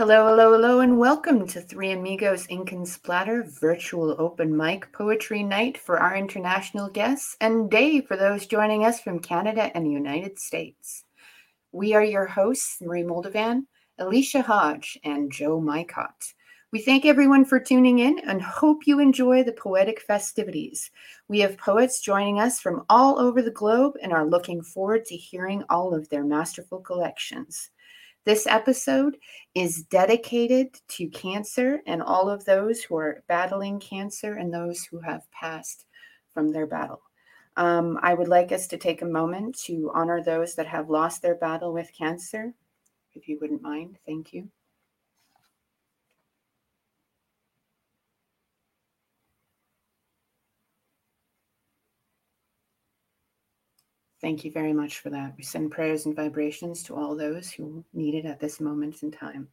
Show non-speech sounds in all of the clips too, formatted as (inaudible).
Hello, hello, hello, and welcome to Three Amigos Ink and Splatter virtual open mic poetry night for our international guests and day for those joining us from Canada and the United States. We are your hosts, Marie Moldovan, Alicia Hodge, and Joe Mycott. We thank everyone for tuning in and hope you enjoy the poetic festivities. We have poets joining us from all over the globe and are looking forward to hearing all of their masterful collections. This episode is dedicated to cancer and all of those who are battling cancer and those who have passed from their battle. Um, I would like us to take a moment to honor those that have lost their battle with cancer. If you wouldn't mind, thank you. Thank you very much for that. We send prayers and vibrations to all those who need it at this moment in time.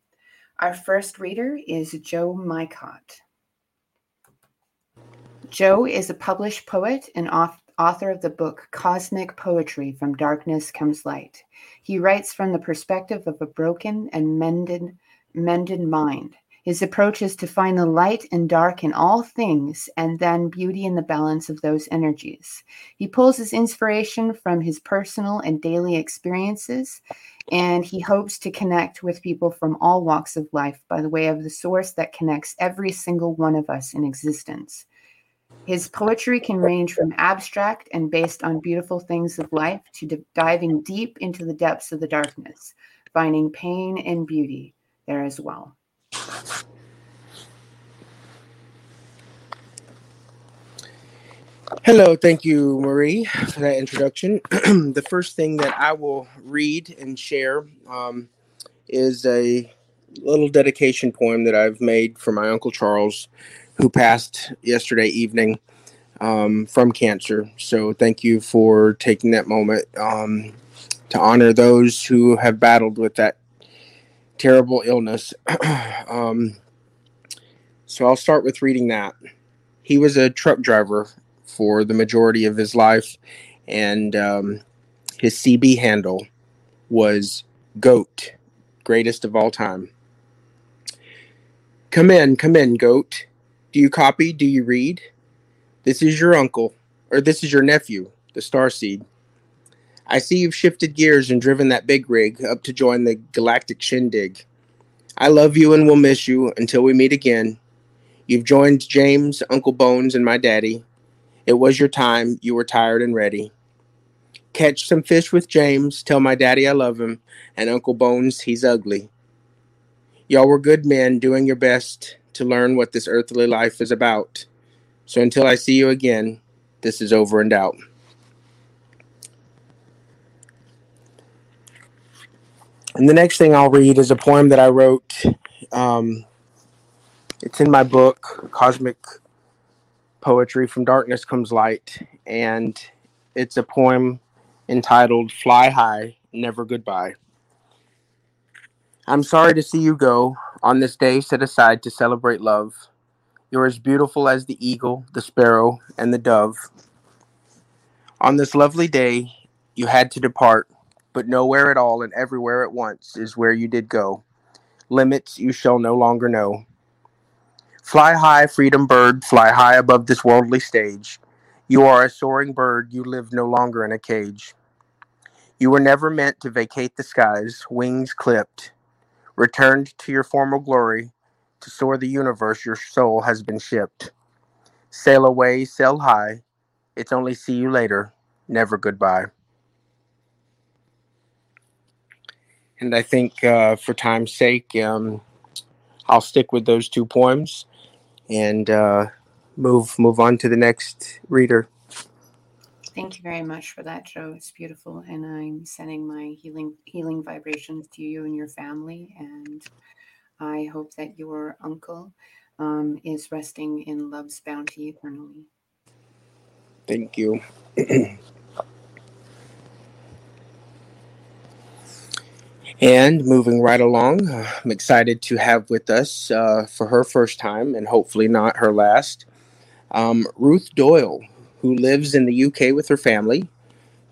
Our first reader is Joe Mycott. Joe is a published poet and author of the book Cosmic Poetry From Darkness Comes Light. He writes from the perspective of a broken and mended, mended mind. His approach is to find the light and dark in all things and then beauty in the balance of those energies. He pulls his inspiration from his personal and daily experiences, and he hopes to connect with people from all walks of life by the way of the source that connects every single one of us in existence. His poetry can range from abstract and based on beautiful things of life to d- diving deep into the depths of the darkness, finding pain and beauty there as well. Hello, thank you, Marie, for that introduction. (clears throat) the first thing that I will read and share um, is a little dedication poem that I've made for my Uncle Charles, who passed yesterday evening um, from cancer. So, thank you for taking that moment um, to honor those who have battled with that terrible illness. (clears throat) um, so I'll start with reading that. He was a truck driver for the majority of his life, and um, his CB handle was GOAT, greatest of all time. Come in, come in, GOAT. Do you copy? Do you read? This is your uncle, or this is your nephew, the Starseed. I see you've shifted gears and driven that big rig up to join the galactic shindig. I love you and will miss you until we meet again. You've joined James, Uncle Bones, and my daddy. It was your time. You were tired and ready. Catch some fish with James. Tell my daddy I love him. And Uncle Bones, he's ugly. Y'all were good men doing your best to learn what this earthly life is about. So until I see you again, this is over and out. And the next thing I'll read is a poem that I wrote. Um, it's in my book, Cosmic Poetry From Darkness Comes Light. And it's a poem entitled Fly High, Never Goodbye. I'm sorry to see you go on this day set aside to celebrate love. You're as beautiful as the eagle, the sparrow, and the dove. On this lovely day, you had to depart, but nowhere at all and everywhere at once is where you did go. Limits you shall no longer know. Fly high, freedom bird, fly high above this worldly stage. You are a soaring bird, you live no longer in a cage. You were never meant to vacate the skies, wings clipped. Returned to your former glory, to soar the universe, your soul has been shipped. Sail away, sail high. It's only see you later, never goodbye. And I think uh, for time's sake, um, I'll stick with those two poems and uh, move move on to the next reader. Thank you very much for that, Joe. It's beautiful, and I'm sending my healing healing vibrations to you and your family. And I hope that your uncle um, is resting in love's bounty eternally. Thank you. (clears throat) And moving right along, uh, I'm excited to have with us uh, for her first time and hopefully not her last, um, Ruth Doyle, who lives in the UK with her family,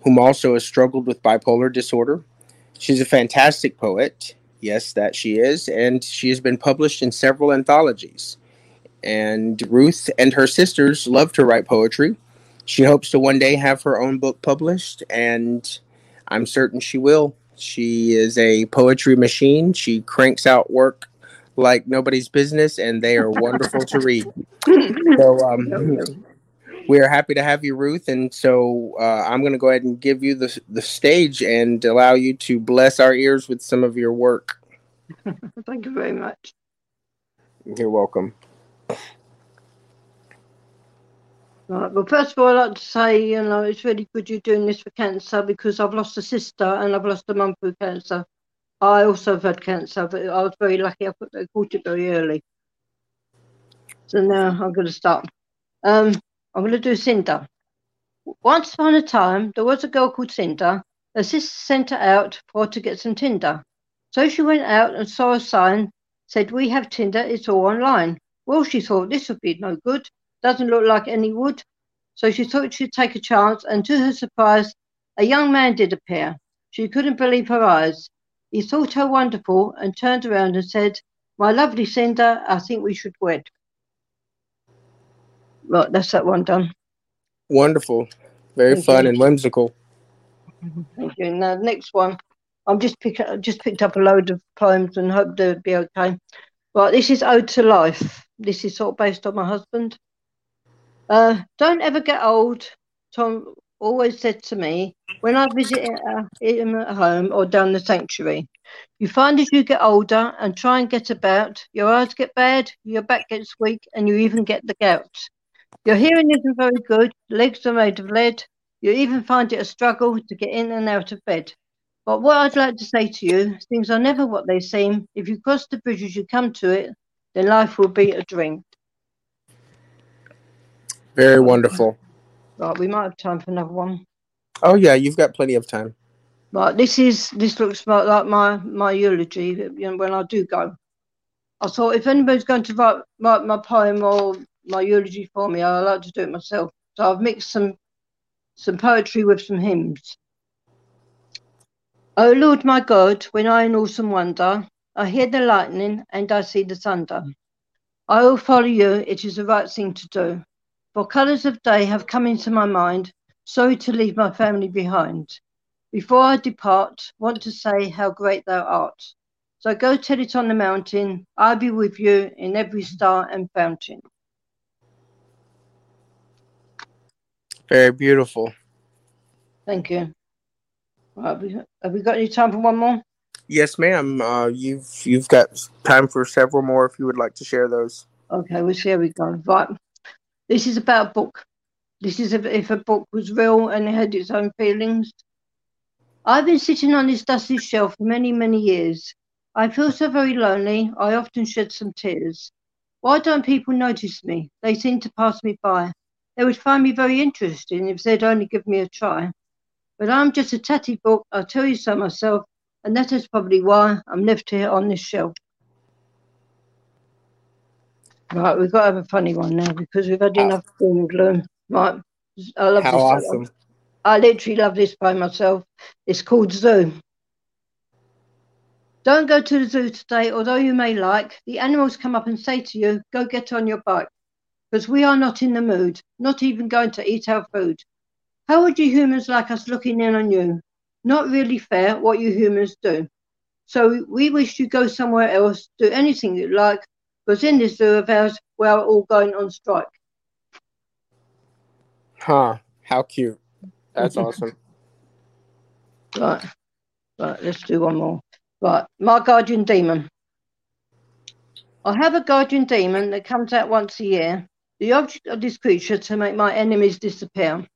whom also has struggled with bipolar disorder. She's a fantastic poet. Yes, that she is. And she has been published in several anthologies. And Ruth and her sisters love to write poetry. She hopes to one day have her own book published, and I'm certain she will. She is a poetry machine. She cranks out work like nobody's business, and they are wonderful to read. So, um, we are happy to have you, Ruth. And so, uh, I'm going to go ahead and give you the the stage and allow you to bless our ears with some of your work. (laughs) Thank you very much. You're welcome. Right. Well, first of all, I'd like to say, you know, it's really good you're doing this for cancer because I've lost a sister and I've lost a mum through cancer. I also have had cancer, but I was very lucky. I caught it very early. So now I'm going to start. Um, I'm going to do Cinder. Once upon a time, there was a girl called Cinder. Her sister sent her out for to get some tinder. So she went out and saw a sign, said, We have Tinder, it's all online. Well, she thought this would be no good doesn't look like any wood. So she thought she'd take a chance, and to her surprise, a young man did appear. She couldn't believe her eyes. He thought her wonderful and turned around and said, My lovely Cinder, I think we should wed. Right, that's that one done. Wonderful. Very Thank fun you. and whimsical. Thank you. Now, the next one, I've just, pick, just picked up a load of poems and hope they'll be okay. Right, this is Ode to Life. This is sort of based on my husband. Uh, don't ever get old, Tom always said to me when I visit uh, him at home or down the sanctuary. You find as you get older and try and get about, your eyes get bad, your back gets weak, and you even get the gout. Your hearing isn't very good, legs are made of lead, you even find it a struggle to get in and out of bed. But what I'd like to say to you, things are never what they seem. If you cross the bridge as you come to it, then life will be a dream. Very wonderful. Right, we might have time for another one. Oh yeah, you've got plenty of time. Right, this is this looks like my my eulogy. You know, when I do go, I thought if anybody's going to write, write my poem or my eulogy for me, I like to do it myself. So I've mixed some some poetry with some hymns. O Lord my God, when I in awesome wonder, I hear the lightning and I see the thunder. I will follow you, it is the right thing to do. For colours of day have come into my mind, sorry to leave my family behind. Before I depart, want to say how great thou art. So go tell it on the mountain, I'll be with you in every star and fountain. Very beautiful. Thank you. have, we, have we got any time for one more? Yes, ma'am. Uh, you've you've got time for several more if you would like to share those. Okay, well, here we go. Right. This is about a book. This is if a book was real and it had its own feelings. I've been sitting on this dusty shelf for many, many years. I feel so very lonely, I often shed some tears. Why don't people notice me? They seem to pass me by. They would find me very interesting if they'd only give me a try. But I'm just a tatty book, I'll tell you so myself, and that is probably why I'm left here on this shelf. Right, we've got to have a funny one now because we've had ah. enough doom and gloom. Right, I love How this. awesome. I literally love this by myself. It's called Zoo. Don't go to the zoo today, although you may like. The animals come up and say to you, Go get on your bike, because we are not in the mood, not even going to eat our food. How would you humans like us looking in on you? Not really fair what you humans do. So we wish you go somewhere else, do anything you like, because in this zoo of ours, we're all going on strike. Huh. How cute. That's (laughs) awesome. Right, right, let's do one more. Right, my guardian demon. I have a guardian demon that comes out once a year, the object of this creature to make my enemies disappear.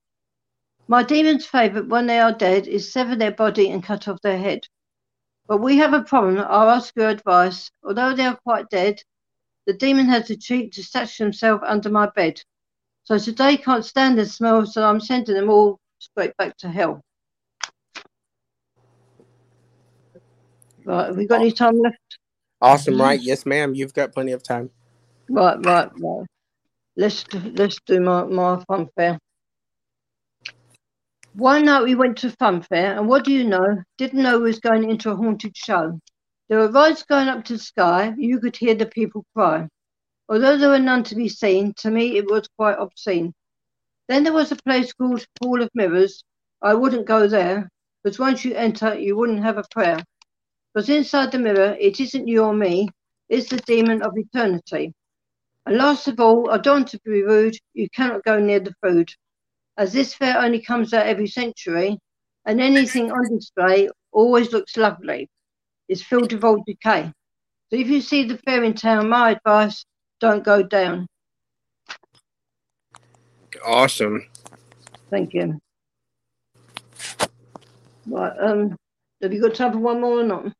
My demon's favourite when they are dead is sever their body and cut off their head. But we have a problem. I'll ask your advice. Although they are quite dead, the demon has the cheek to stash himself under my bed. So today can't stand the smell, so I'm sending them all straight back to hell. Right, have we got any time left? Awesome, mm-hmm. right? Yes, ma'am. You've got plenty of time. Right, right, right. Let's do, let's do my, my fun fair. One night we went to fun fair, and what do you know? Didn't know we was going into a haunted show. There were rides going up to the sky. You could hear the people cry. Although there were none to be seen, to me it was quite obscene. Then there was a place called Hall of Mirrors. I wouldn't go there, because once you enter, you wouldn't have a prayer. Because inside the mirror, it isn't you or me, it's the demon of eternity. And last of all, I don't want to be rude, you cannot go near the food. As this fair only comes out every century, and anything on display always looks lovely. It's filled with old decay. So if you see the fair in town, my advice, don't go down. Awesome. Thank you. Right, um, have you got time for one more or not?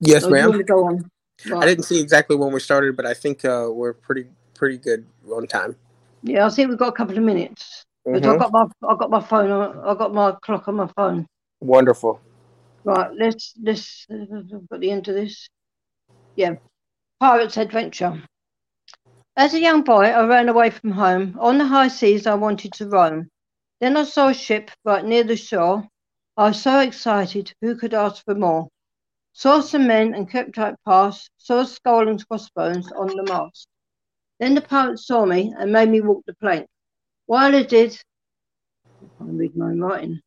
Yes, Or ma'am. go on? Right. I didn't see exactly when we started, but I think uh, we're pretty pretty good on time. Yeah, I think we've got a couple of minutes. But Mhm. I've got my I've got my phone on I've got my clock on my phone. Wonderful. Right, let's let's I've the end to this. Yeah. Pirate's Adventure. As a young boy, I ran away from home. On the high seas I wanted to roam. Then I saw a ship right near the shore. I was so excited, who could ask for more? Saw some men and kept right past, saw a skull and crossbones on the mast. Then the pirate saw me and made me walk the plank. While I did, I can't read my writing.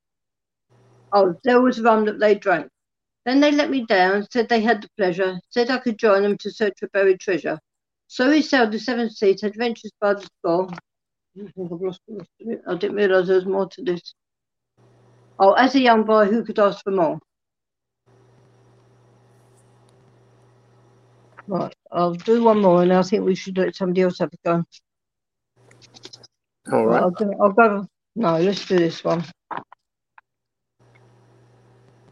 Oh, there was rum that they drank. Then they let me down, said they had the pleasure, said I could join them to search for buried treasure. So we sailed the seven seas, adventures by the score. I think I've lost the rest of it. I didn't realise there was more to this. Oh, as a young boy, who could ask for more? Right, I'll do one more, and I think we should let somebody else have a go. All Right, right. I'll, do, I'll go. No, let's do this one.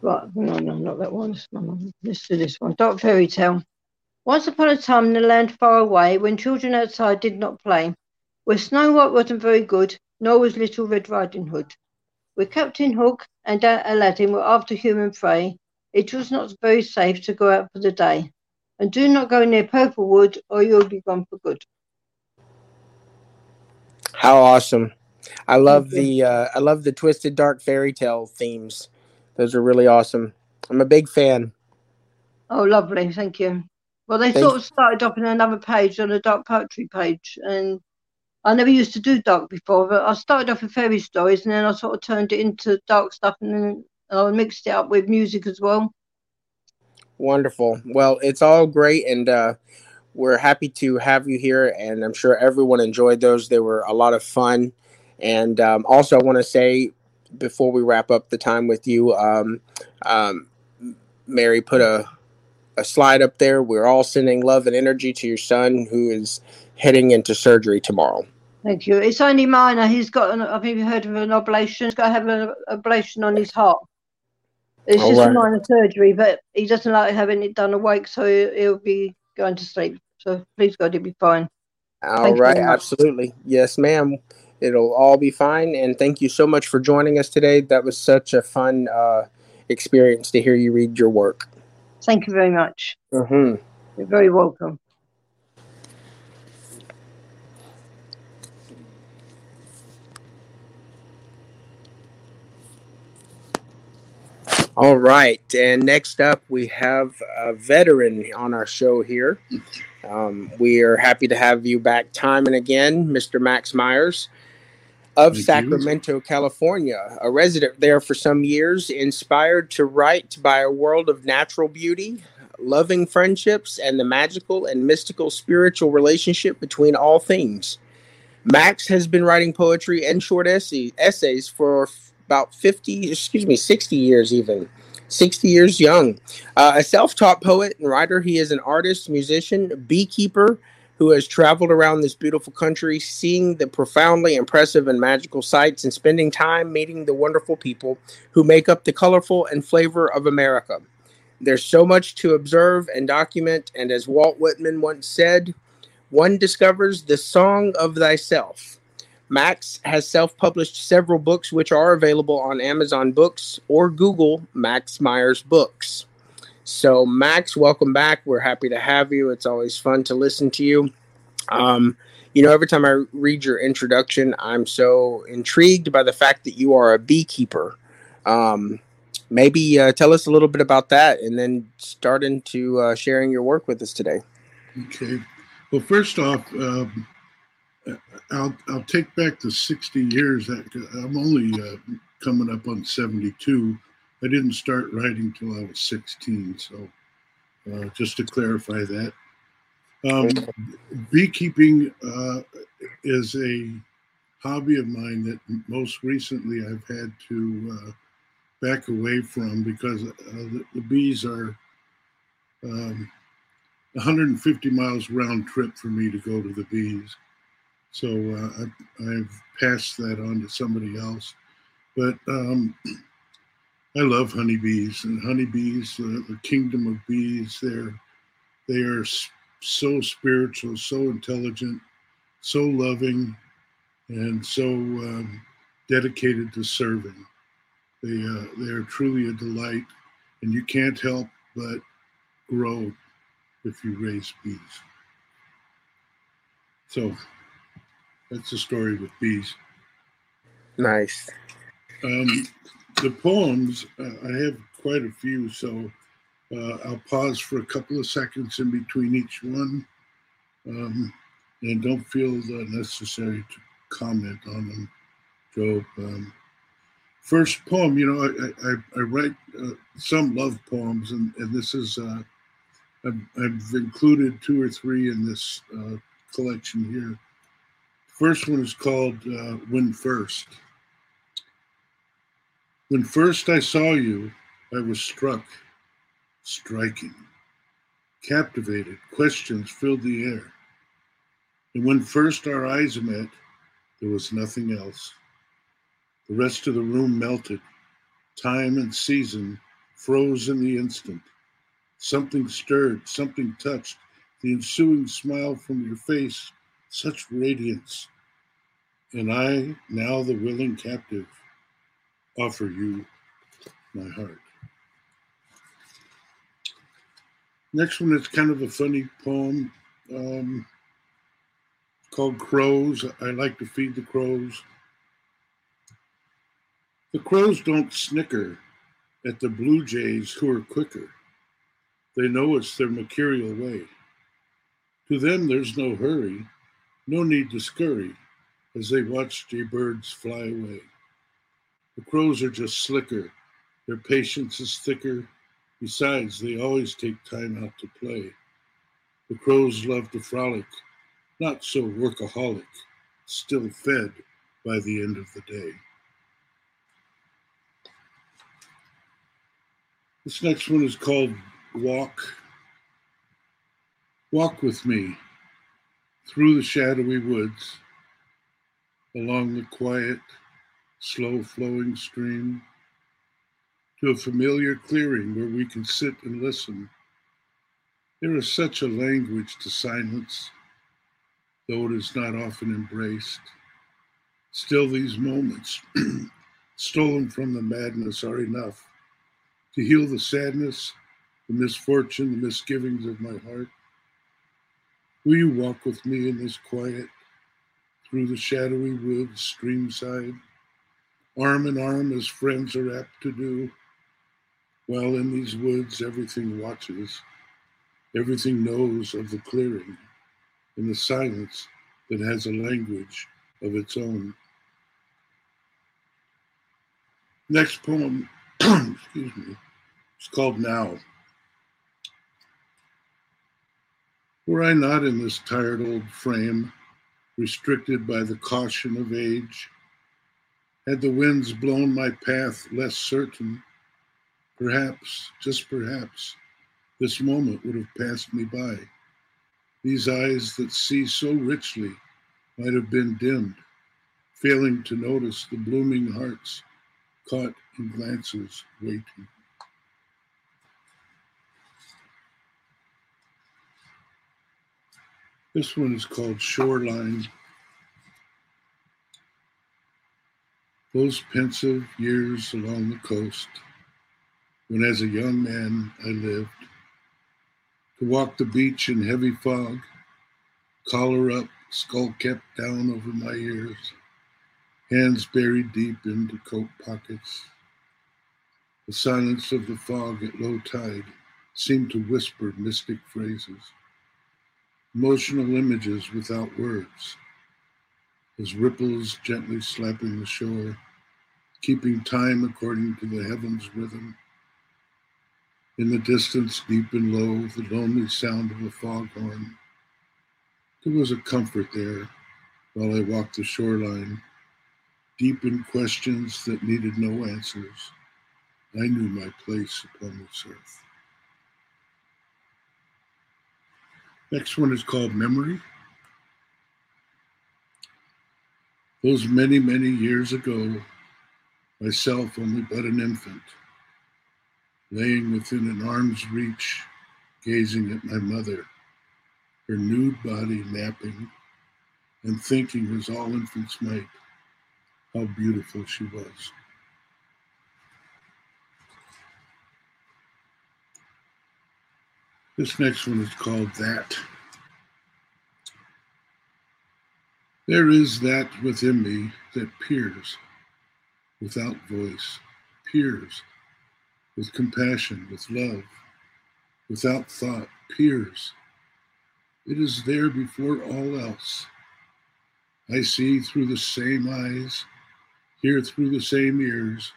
Right, no, no, not that one. It's my one. Let's do this one. Dark fairy tale. Once upon a time in a land far away, when children outside did not play, where Snow White wasn't very good, nor was Little Red Riding Hood. Where Captain Hook and Aladdin were after human prey, it was not very safe to go out for the day. And do not go near Purple Wood, or you'll be gone for good. How awesome! I love the uh, I love the twisted dark fairy tale themes. Those are really awesome. I'm a big fan. Oh, lovely. Thank you. Well, they Thank- sort of started off in another page on a dark poetry page. And I never used to do dark before, but I started off with fairy stories and then I sort of turned it into dark stuff and then I mixed it up with music as well. Wonderful. Well, it's all great, and uh, we're happy to have you here. And I'm sure everyone enjoyed those. They were a lot of fun. And um, also, I want to say before we wrap up the time with you, um, um, Mary put a a slide up there. We're all sending love and energy to your son, who is heading into surgery tomorrow. Thank you. It's only minor. He's got, an, I've even heard of an oblation. He's got to have an ablation on his heart. It's All just right. a minor surgery, but he doesn't like having it done awake, so he- he'll be going to sleep. So please God, he'll be fine. All Thank right, absolutely. Yes, ma'am. It'll all be fine. And thank you so much for joining us today. That was such a fun uh, experience to hear you read your work. Thank you very much. Mm-hmm. You're very welcome. All right. And next up, we have a veteran on our show here. Um, we are happy to have you back time and again, Mr. Max Myers of Thank Sacramento, you. California, a resident there for some years, inspired to write by a world of natural beauty, loving friendships, and the magical and mystical spiritual relationship between all things. Max has been writing poetry and short essay, essays for about 50, excuse me, 60 years even. 60 years young. Uh, a self taught poet and writer, he is an artist, musician, beekeeper who has traveled around this beautiful country, seeing the profoundly impressive and magical sights and spending time meeting the wonderful people who make up the colorful and flavor of America. There's so much to observe and document, and as Walt Whitman once said, one discovers the song of thyself. Max has self published several books which are available on Amazon Books or Google Max Myers Books. So, Max, welcome back. We're happy to have you. It's always fun to listen to you. Um, you know, every time I read your introduction, I'm so intrigued by the fact that you are a beekeeper. Um, maybe uh, tell us a little bit about that and then start into uh, sharing your work with us today. Okay. Well, first off, um, I'll I'll take back the 60 years. That I'm only uh, coming up on 72. I didn't start writing till I was 16. So uh, just to clarify that, um, beekeeping uh, is a hobby of mine that most recently I've had to uh, back away from because uh, the, the, bees are. Um, 150 miles round trip for me to go to the bees so uh, I, have passed that on to somebody else. But um, I love honeybees and honeybees, uh, the kingdom of bees. They're they are so spiritual, so intelligent, so loving, and so um, dedicated to serving. They uh, they are truly a delight, and you can't help but grow if you raise bees. So that's the story with bees. Nice. Um, the poems, uh, I have quite a few, so uh, I'll pause for a couple of seconds in between each one. Um, and don't feel necessary to comment on them, Joe. Um, first poem, you know, I, I, I write uh, some love poems, and, and this is, uh, I've, I've, included two or three in this uh, collection here. First one is called uh, When First. When first I saw you, I was struck, striking, captivated. Questions filled the air. And when first our eyes met, there was nothing else. The rest of the room melted. Time and season froze in the instant. Something stirred, something touched. The ensuing smile from your face such radiance. And I, now the willing captive, offer you my heart. Next one is kind of a funny poem um, called Crows. I like to feed the crows. The crows don't snicker at the blue jays who are quicker. They know it's their mercurial way. To them, there's no hurry no need to scurry as they watch jaybirds fly away. The crows are just slicker, their patience is thicker. Besides, they always take time out to play. The crows love to frolic, not so workaholic, still fed by the end of the day. This next one is called Walk. Walk with me through the shadowy woods, along the quiet, slow flowing stream, to a familiar clearing where we can sit and listen. There is such a language to silence, though it is not often embraced. Still, these moments, (clears throat) stolen from the madness, are enough to heal the sadness, the misfortune, the misgivings of my heart. Will you walk with me in this quiet through the shadowy woods, streamside, arm in arm as friends are apt to do? While in these woods, everything watches, everything knows of the clearing, and the silence that has a language of its own. Next poem, (clears throat) excuse me, it's called Now. Were I not in this tired old frame, restricted by the caution of age, had the winds blown my path less certain, perhaps, just perhaps, this moment would have passed me by. These eyes that see so richly might have been dimmed, failing to notice the blooming hearts caught in glances waiting. This one is called Shoreline. Those pensive years along the coast, when as a young man I lived, to walk the beach in heavy fog, collar up, skull kept down over my ears, hands buried deep into coat pockets. The silence of the fog at low tide seemed to whisper mystic phrases emotional images without words, as ripples gently slapping the shore, keeping time according to the heavens' rhythm. In the distance, deep and low, the lonely sound of a foghorn. There was a comfort there while I walked the shoreline, deep in questions that needed no answers. I knew my place upon this earth. Next one is called Memory. Those many, many years ago, myself only but an infant, laying within an arm's reach, gazing at my mother, her nude body napping, and thinking, as all infants might, how beautiful she was. This next one is called That. There is that within me that peers without voice, peers with compassion, with love, without thought, peers. It is there before all else. I see through the same eyes, hear through the same ears,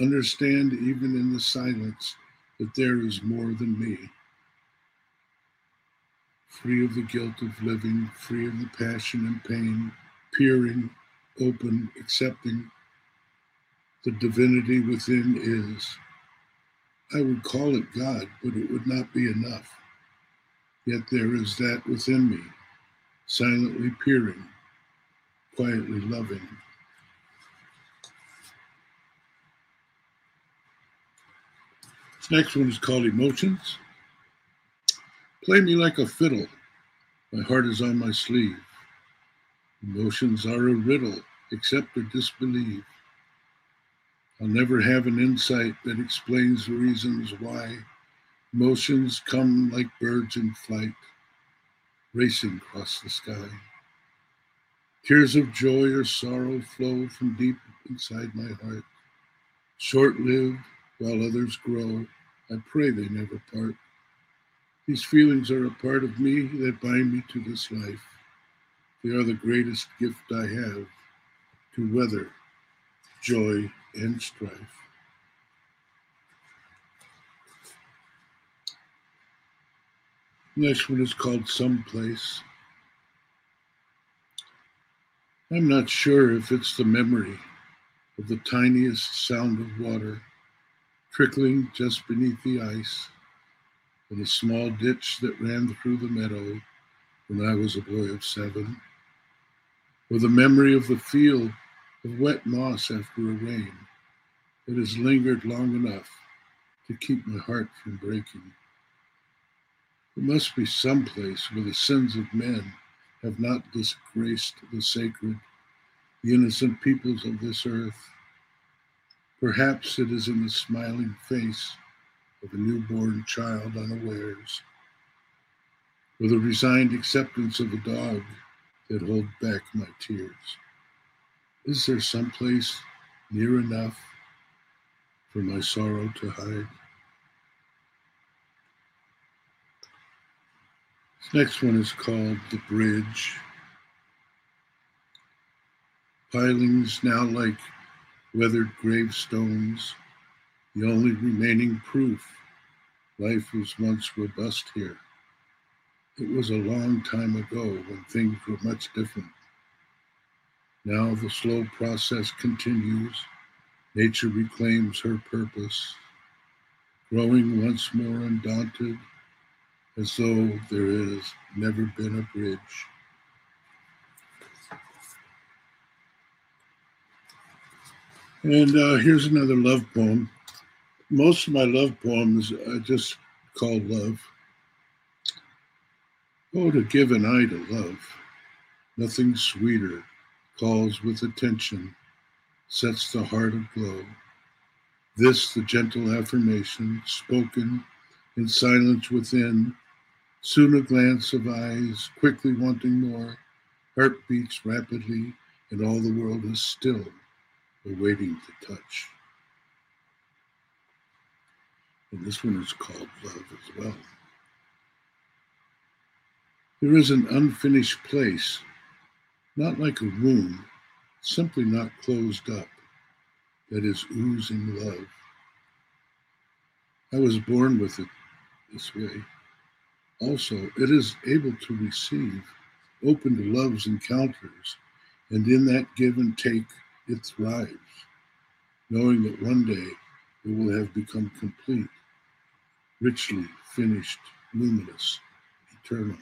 understand even in the silence that there is more than me free of the guilt of living, free of the passion and pain, peering, open, accepting. The divinity within is. I would call it God, but it would not be enough. Yet there is that within me, silently peering, quietly loving. Next one is called Emotions. Play me like a fiddle. My heart is on my sleeve. Emotions are a riddle, accept or disbelieve. I'll never have an insight that explains the reasons why motions come like birds in flight, racing across the sky. Tears of joy or sorrow flow from deep inside my heart. Short lived while others grow, I pray they never part. These feelings are a part of me that bind me to this life. They are the greatest gift I have to weather joy and strife. Next one is called Someplace. I'm not sure if it's the memory of the tiniest sound of water trickling just beneath the ice in a small ditch that ran through the meadow when I was a boy of seven, or the memory of the feel of wet moss after a rain that has lingered long enough to keep my heart from breaking. There must be some place where the sins of men have not disgraced the sacred, the innocent peoples of this earth. Perhaps it is in the smiling face of a newborn child unawares, or the resigned acceptance of a dog that hold back my tears. Is there some place near enough for my sorrow to hide? This next one is called The Bridge. Pilings now like weathered gravestones, the only remaining proof life was once robust here. It was a long time ago when things were much different. Now the slow process continues. Nature reclaims her purpose, growing once more undaunted, as though there has never been a bridge. And uh, here's another love poem. Most of my love poems are just called love. Oh, to give an eye to love. Nothing sweeter calls with attention, sets the heart aglow. This, the gentle affirmation, spoken in silence within, soon a glance of eyes, quickly wanting more, heart beats rapidly, and all the world is still, awaiting to touch. And this one is called Love as well. There is an unfinished place, not like a room, simply not closed up, that is oozing love. I was born with it this way. Also, it is able to receive, open to love's encounters, and in that give and take, it thrives, knowing that one day it will have become complete, richly finished, luminous, eternal.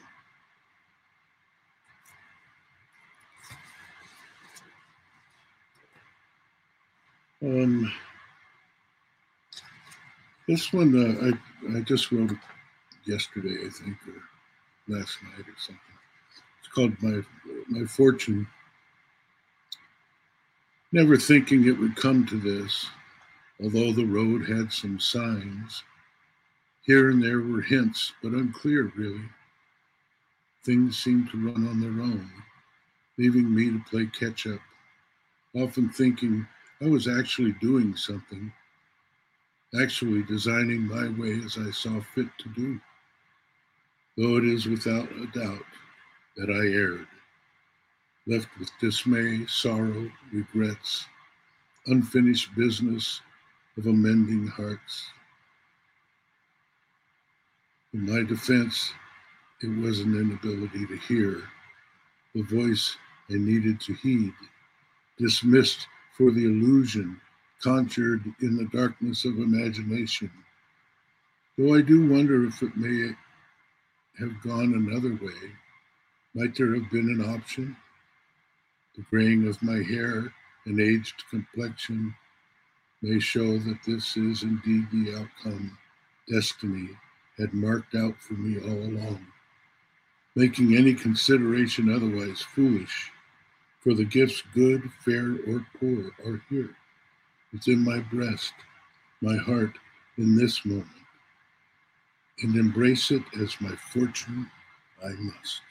Um, this one uh, I I just wrote yesterday, I think, or last night or something. It's called my my fortune. Never thinking it would come to this, although the road had some signs. Here and there were hints, but unclear really. Things seemed to run on their own, leaving me to play catch up, often thinking I was actually doing something, actually designing my way as I saw fit to do. Though it is without a doubt that I erred, left with dismay, sorrow, regrets, unfinished business of amending hearts. In my defense, it was an inability to hear, the voice I needed to heed, dismissed for the illusion conjured in the darkness of imagination. Though I do wonder if it may have gone another way, might there have been an option? The graying of my hair and aged complexion may show that this is indeed the outcome destiny had marked out for me all along, making any consideration otherwise foolish, for the gifts good, fair, or poor are here, within my breast, my heart in this moment, and embrace it as my fortune I must.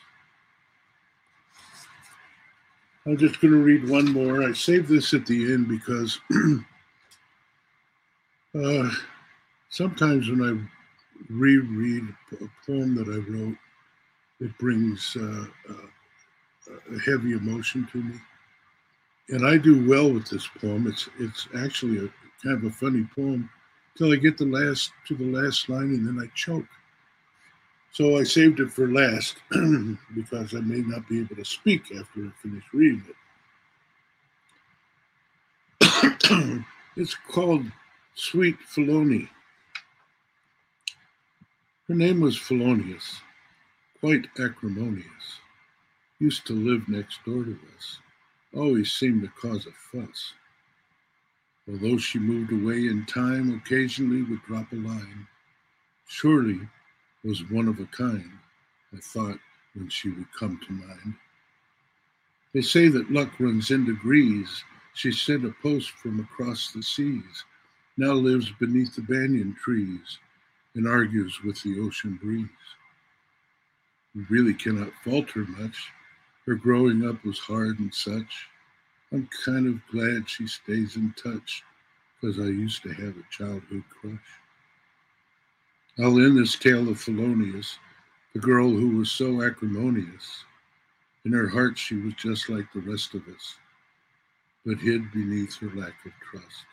I'm just going to read one more. I saved this at the end because (clears throat) uh, sometimes when I reread a poem that I wrote, it brings uh, uh, a heavy emotion to me. And I do well with this poem. It's it's actually a kind of a funny poem till I get the last to the last line and then I choke. So I saved it for last (clears throat) because I may not be able to speak after I finish reading it. (clears throat) it's called Sweet Felony. Her name was Felonious, quite acrimonious. Used to live next door to us. Always seemed to cause a fuss. Although she moved away in time, occasionally would drop a line. Surely was one of a kind, I thought when she would come to mind. They say that luck runs in degrees. She sent a post from across the seas, now lives beneath the banyan trees and argues with the ocean breeze. We really cannot falter much. Her growing up was hard and such. I'm kind of glad she stays in touch because I used to have a childhood crush. I'll end this tale of Thelonious, the girl who was so acrimonious. In her heart, she was just like the rest of us, but hid beneath her lack of trust.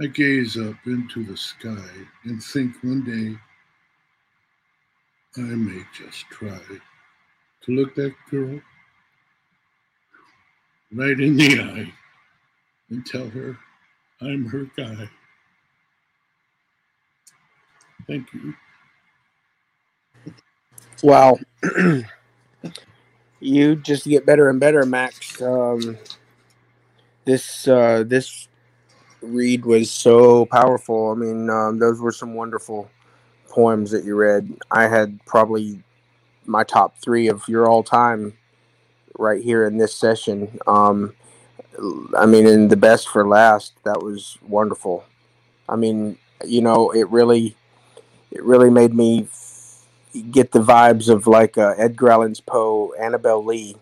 I gaze up into the sky and think one day I may just try to look that girl right in the eye and tell her I'm her guy. Thank you. Wow. (clears throat) you just get better and better, Max. Um, this uh, this read was so powerful. I mean, um, those were some wonderful poems that you read. I had probably my top three of your all time right here in this session. Um, I mean, in the best for last, that was wonderful. I mean, you know, it really, it really made me get the vibes of like uh, Edgar Allan's Poe, Annabel Lee,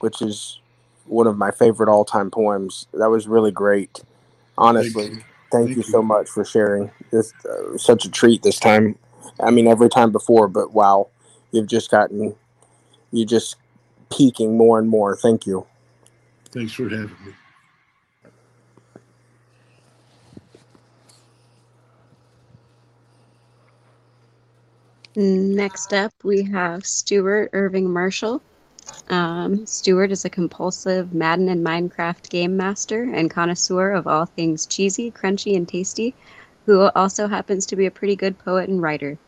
which is one of my favorite all time poems. That was really great. Honestly, thank you, thank thank you so much for sharing. This uh, such a treat this time. I mean, every time before, but wow, you've just gotten, you just peaking more and more. Thank you. Thanks for having me. Next up, we have Stuart Irving Marshall. Um, Stuart is a compulsive Madden and Minecraft game master and connoisseur of all things cheesy, crunchy, and tasty, who also happens to be a pretty good poet and writer.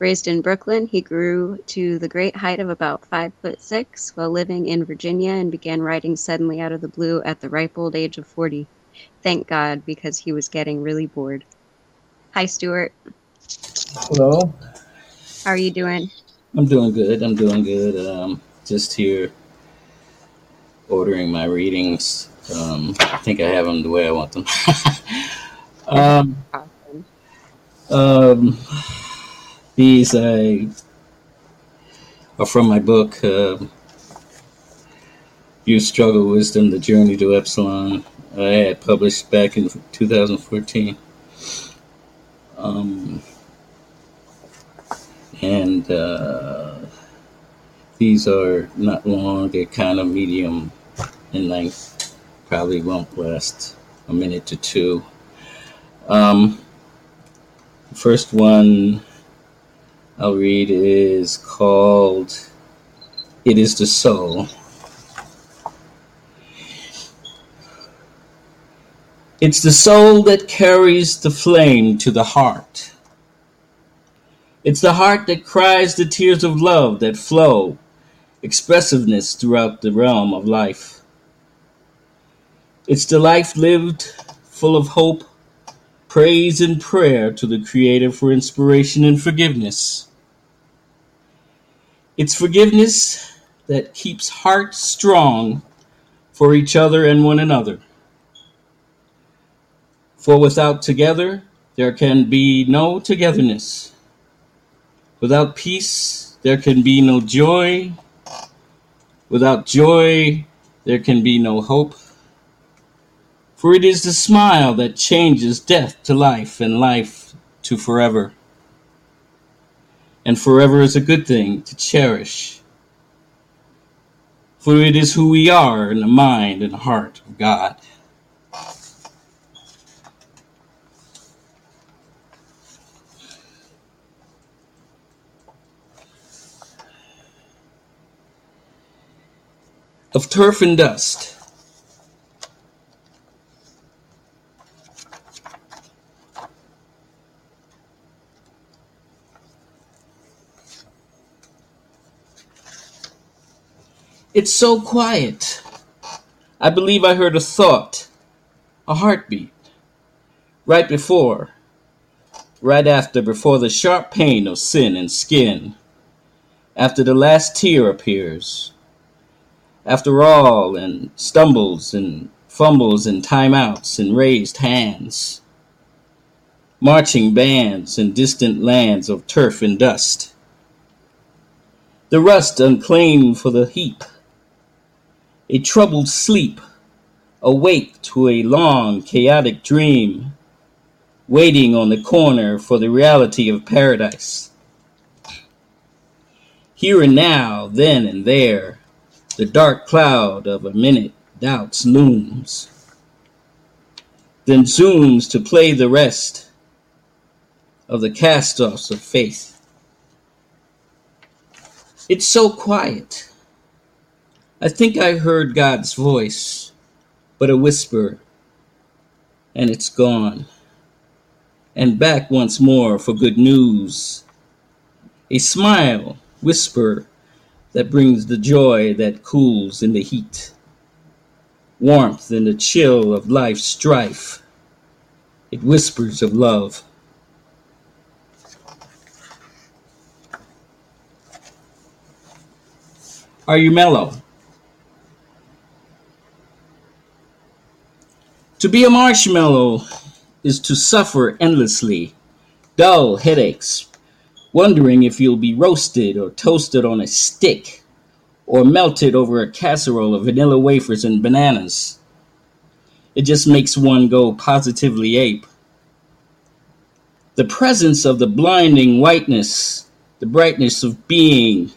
Raised in Brooklyn, he grew to the great height of about five foot six while living in Virginia and began writing suddenly out of the blue at the ripe old age of 40. Thank God, because he was getting really bored. Hi, Stuart. Hello. How are you doing? I'm doing good. I'm doing good. Um, just here ordering my readings. Um, I think I have them the way I want them. (laughs) um, awesome. um, these are from my book, uh, Youth Struggle Wisdom The Journey to Epsilon. I had published back in 2014. Um, and uh, these are not long, they're kind of medium in length, probably won't last a minute to two. Um, first one I'll read is called It is the Soul. It's the soul that carries the flame to the heart it's the heart that cries the tears of love that flow, expressiveness throughout the realm of life. It's the life lived full of hope, praise, and prayer to the Creator for inspiration and forgiveness. It's forgiveness that keeps hearts strong for each other and one another. For without together, there can be no togetherness. Without peace, there can be no joy. Without joy, there can be no hope. For it is the smile that changes death to life and life to forever. And forever is a good thing to cherish. For it is who we are in the mind and heart of God. of turf and dust. It's so quiet. I believe I heard a thought, a heartbeat, right before, right after, before the sharp pain of sin and skin, after the last tear appears after all, and stumbles and fumbles and timeouts and raised hands, marching bands in distant lands of turf and dust. The rust unclaimed for the heap, a troubled sleep, awake to a long, chaotic dream, waiting on the corner for the reality of paradise. Here and now, then and there, the dark cloud of a minute doubts looms, then zooms to play the rest of the cast offs of faith. It's so quiet. I think I heard God's voice, but a whisper, and it's gone. And back once more for good news. A smile, whisper, that brings the joy that cools in the heat, warmth in the chill of life's strife. It whispers of love. Are you mellow? To be a marshmallow is to suffer endlessly, dull headaches, wondering if you'll be roasted or toasted on a stick or melted over a casserole of vanilla wafers and bananas. It just makes one go positively ape. The presence of the blinding whiteness, the brightness of being,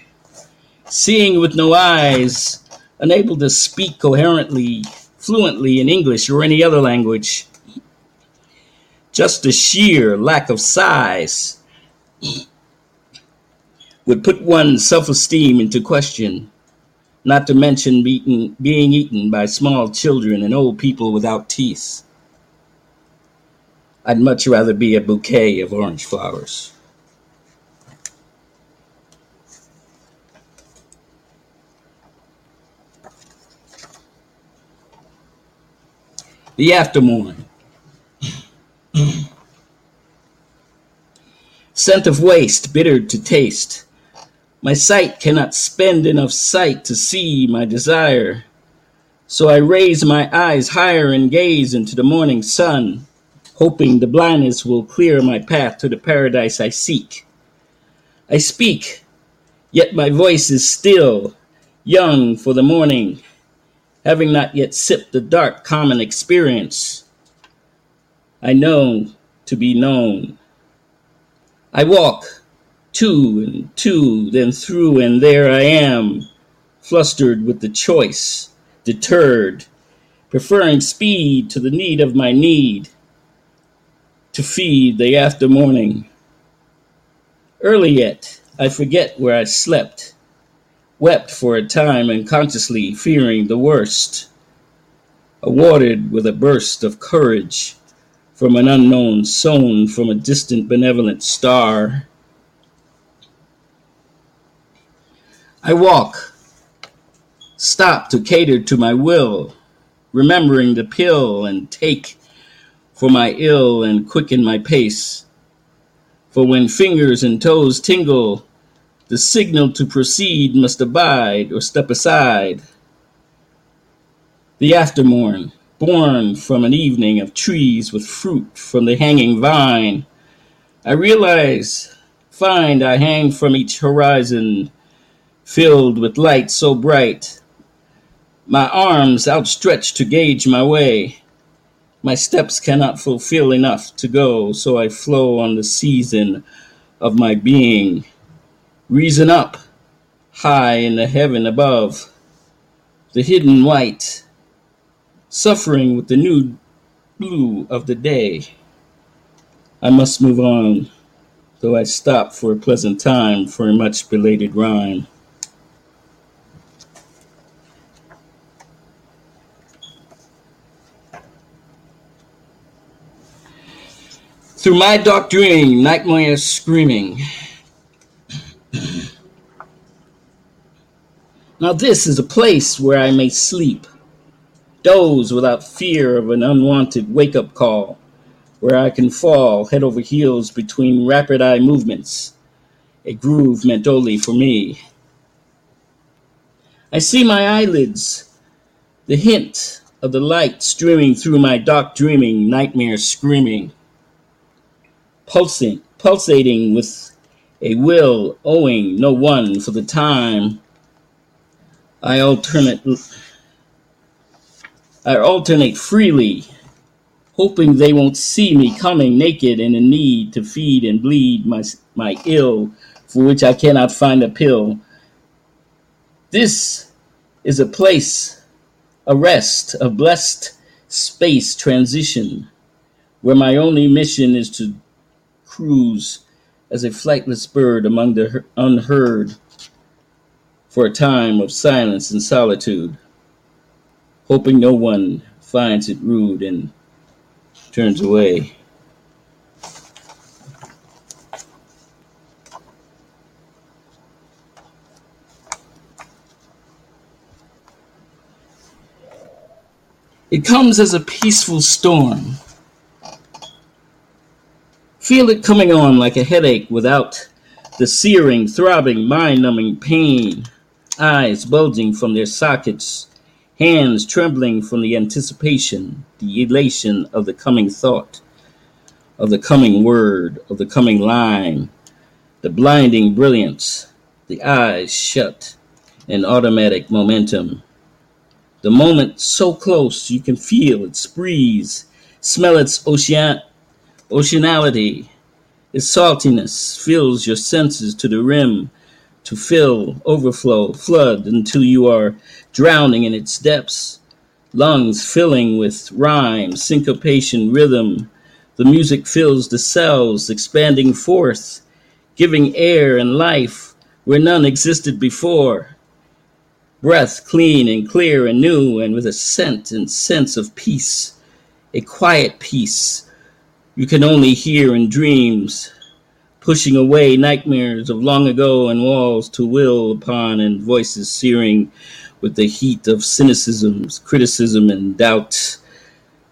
seeing with no eyes, unable to speak coherently, fluently in English or any other language. Just the sheer lack of size would put one's self esteem into question, not to mention being, being eaten by small children and old people without teeth. I'd much rather be a bouquet of orange flowers. The aftermorn. Scent of waste, bitter to taste my sight cannot spend enough sight to see my desire. So I raise my eyes higher and gaze into the morning sun, hoping the blindness will clear my path to the paradise I seek. I speak, yet my voice is still, young for the morning, having not yet sipped the dark common experience. I know to be known. I walk two and two, then through, and there I am, flustered with the choice, deterred, preferring speed to the need of my need, to feed the after morning. Early yet, I forget where I slept, wept for a time unconsciously, fearing the worst, awarded with a burst of courage from an unknown sown from a distant benevolent star I walk, stop to cater to my will, remembering the pill and take for my ill and quicken my pace. For when fingers and toes tingle, the signal to proceed must abide or step aside. The aftermorn, born from an evening of trees with fruit from the hanging vine, I realize, find I hang from each horizon filled with light so bright. My arms outstretched to gauge my way. My steps cannot fulfill enough to go, so I flow on the season of my being. Reason up, high in the heaven above, the hidden white, suffering with the new blue of the day. I must move on, though I stop for a pleasant time for a much belated rhyme. Through my dark dream, nightmares screaming. Now, this is a place where I may sleep, doze without fear of an unwanted wake up call, where I can fall head over heels between rapid eye movements, a groove meant only for me. I see my eyelids, the hint of the light streaming through my dark dreaming, nightmare screaming, pulsing, pulsating with a will owing no one for the time. I alternate I alternate freely, hoping they won't see me coming naked and in need to feed and bleed my, my ill, for which I cannot find a pill. This is a place, a rest, a blessed space transition, where my only mission is to cruise as a flightless bird among the unheard for a time of silence and solitude hoping no one finds it rude and turns away. It comes as a peaceful storm. Feel it coming on like a headache without the searing, throbbing, mind numbing pain, eyes bulging from their sockets hands trembling from the anticipation, the elation of the coming thought, of the coming word, of the coming line, the blinding brilliance, the eyes shut in automatic momentum. The moment so close you can feel its breeze, smell its ocean, oceanality, its saltiness fills your senses to the rim to fill, overflow, flood until you are drowning in its depths, lungs filling with rhyme, syncopation, rhythm. The music fills the cells, expanding forth, giving air and life where none existed before. Breath clean and clear and new, and with a scent and sense of peace, a quiet peace you can only hear in dreams pushing away nightmares of long ago and walls to will upon and voices searing with the heat of cynicisms, criticism, and doubt.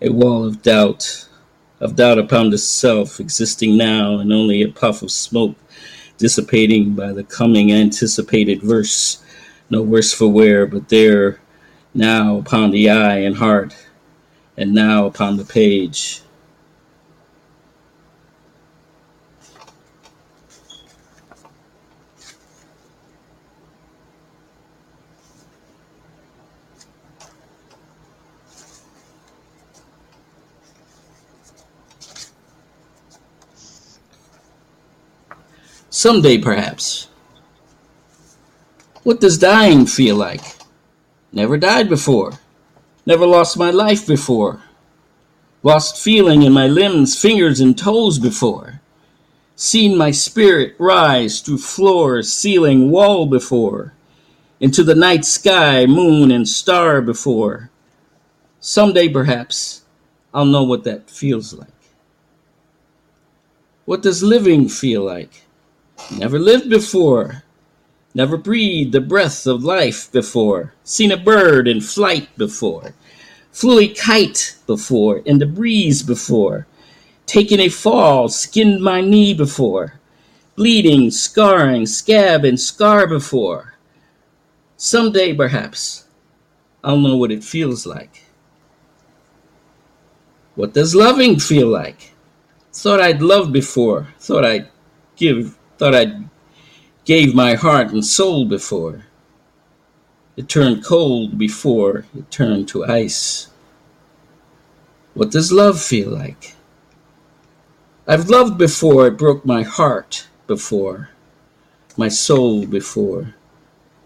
A wall of doubt, of doubt upon the self existing now and only a puff of smoke dissipating by the coming anticipated verse. No worse for wear, but there, now upon the eye and heart, and now upon the page. Someday, perhaps. What does dying feel like? Never died before. Never lost my life before. Lost feeling in my limbs, fingers, and toes before. Seen my spirit rise through floor, ceiling, wall before. Into the night sky, moon, and star before. Someday, perhaps, I'll know what that feels like. What does living feel like? Never lived before. Never breathed the breath of life before. Seen a bird in flight before. Flew a kite before in the breeze before. Taken a fall, skinned my knee before. Bleeding, scarring, scab, and scar before. Someday, perhaps, I'll know what it feels like. What does loving feel like? Thought I'd love before. Thought I'd give Thought I'd gave my heart and soul before. It turned cold before it turned to ice. What does love feel like? I've loved before it broke my heart before, my soul before,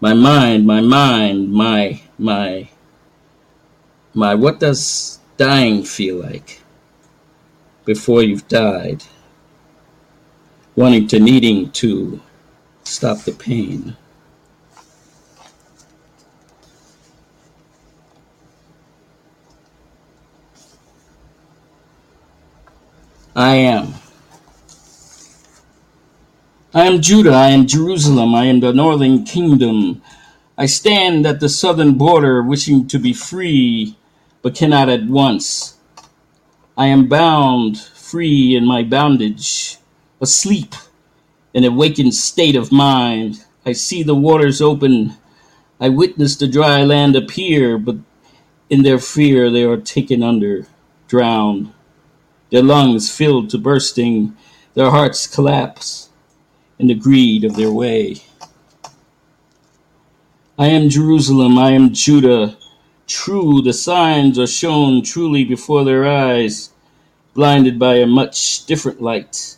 my mind, my mind, my, my, my, what does dying feel like before you've died? Wanting to needing to stop the pain. I am. I am Judah, I am Jerusalem, I am the northern kingdom. I stand at the southern border wishing to be free, but cannot at once. I am bound, free in my bondage asleep, in a wakened state of mind. I see the waters open, I witness the dry land appear, but in their fear they are taken under, drowned. Their lungs filled to bursting, their hearts collapse in the greed of their way. I am Jerusalem, I am Judah. True, the signs are shown truly before their eyes, blinded by a much different light,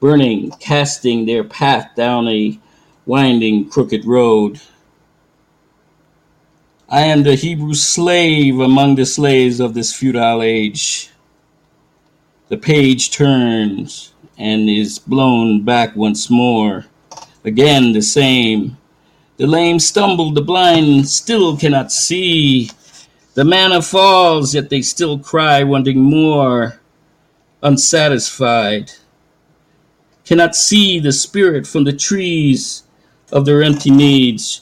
burning, casting their path down a winding, crooked road. I am the Hebrew slave among the slaves of this futile age. The page turns and is blown back once more. Again the same. The lame stumble, the blind still cannot see. The manna falls, yet they still cry, wanting more, unsatisfied. Cannot see the spirit from the trees of their empty needs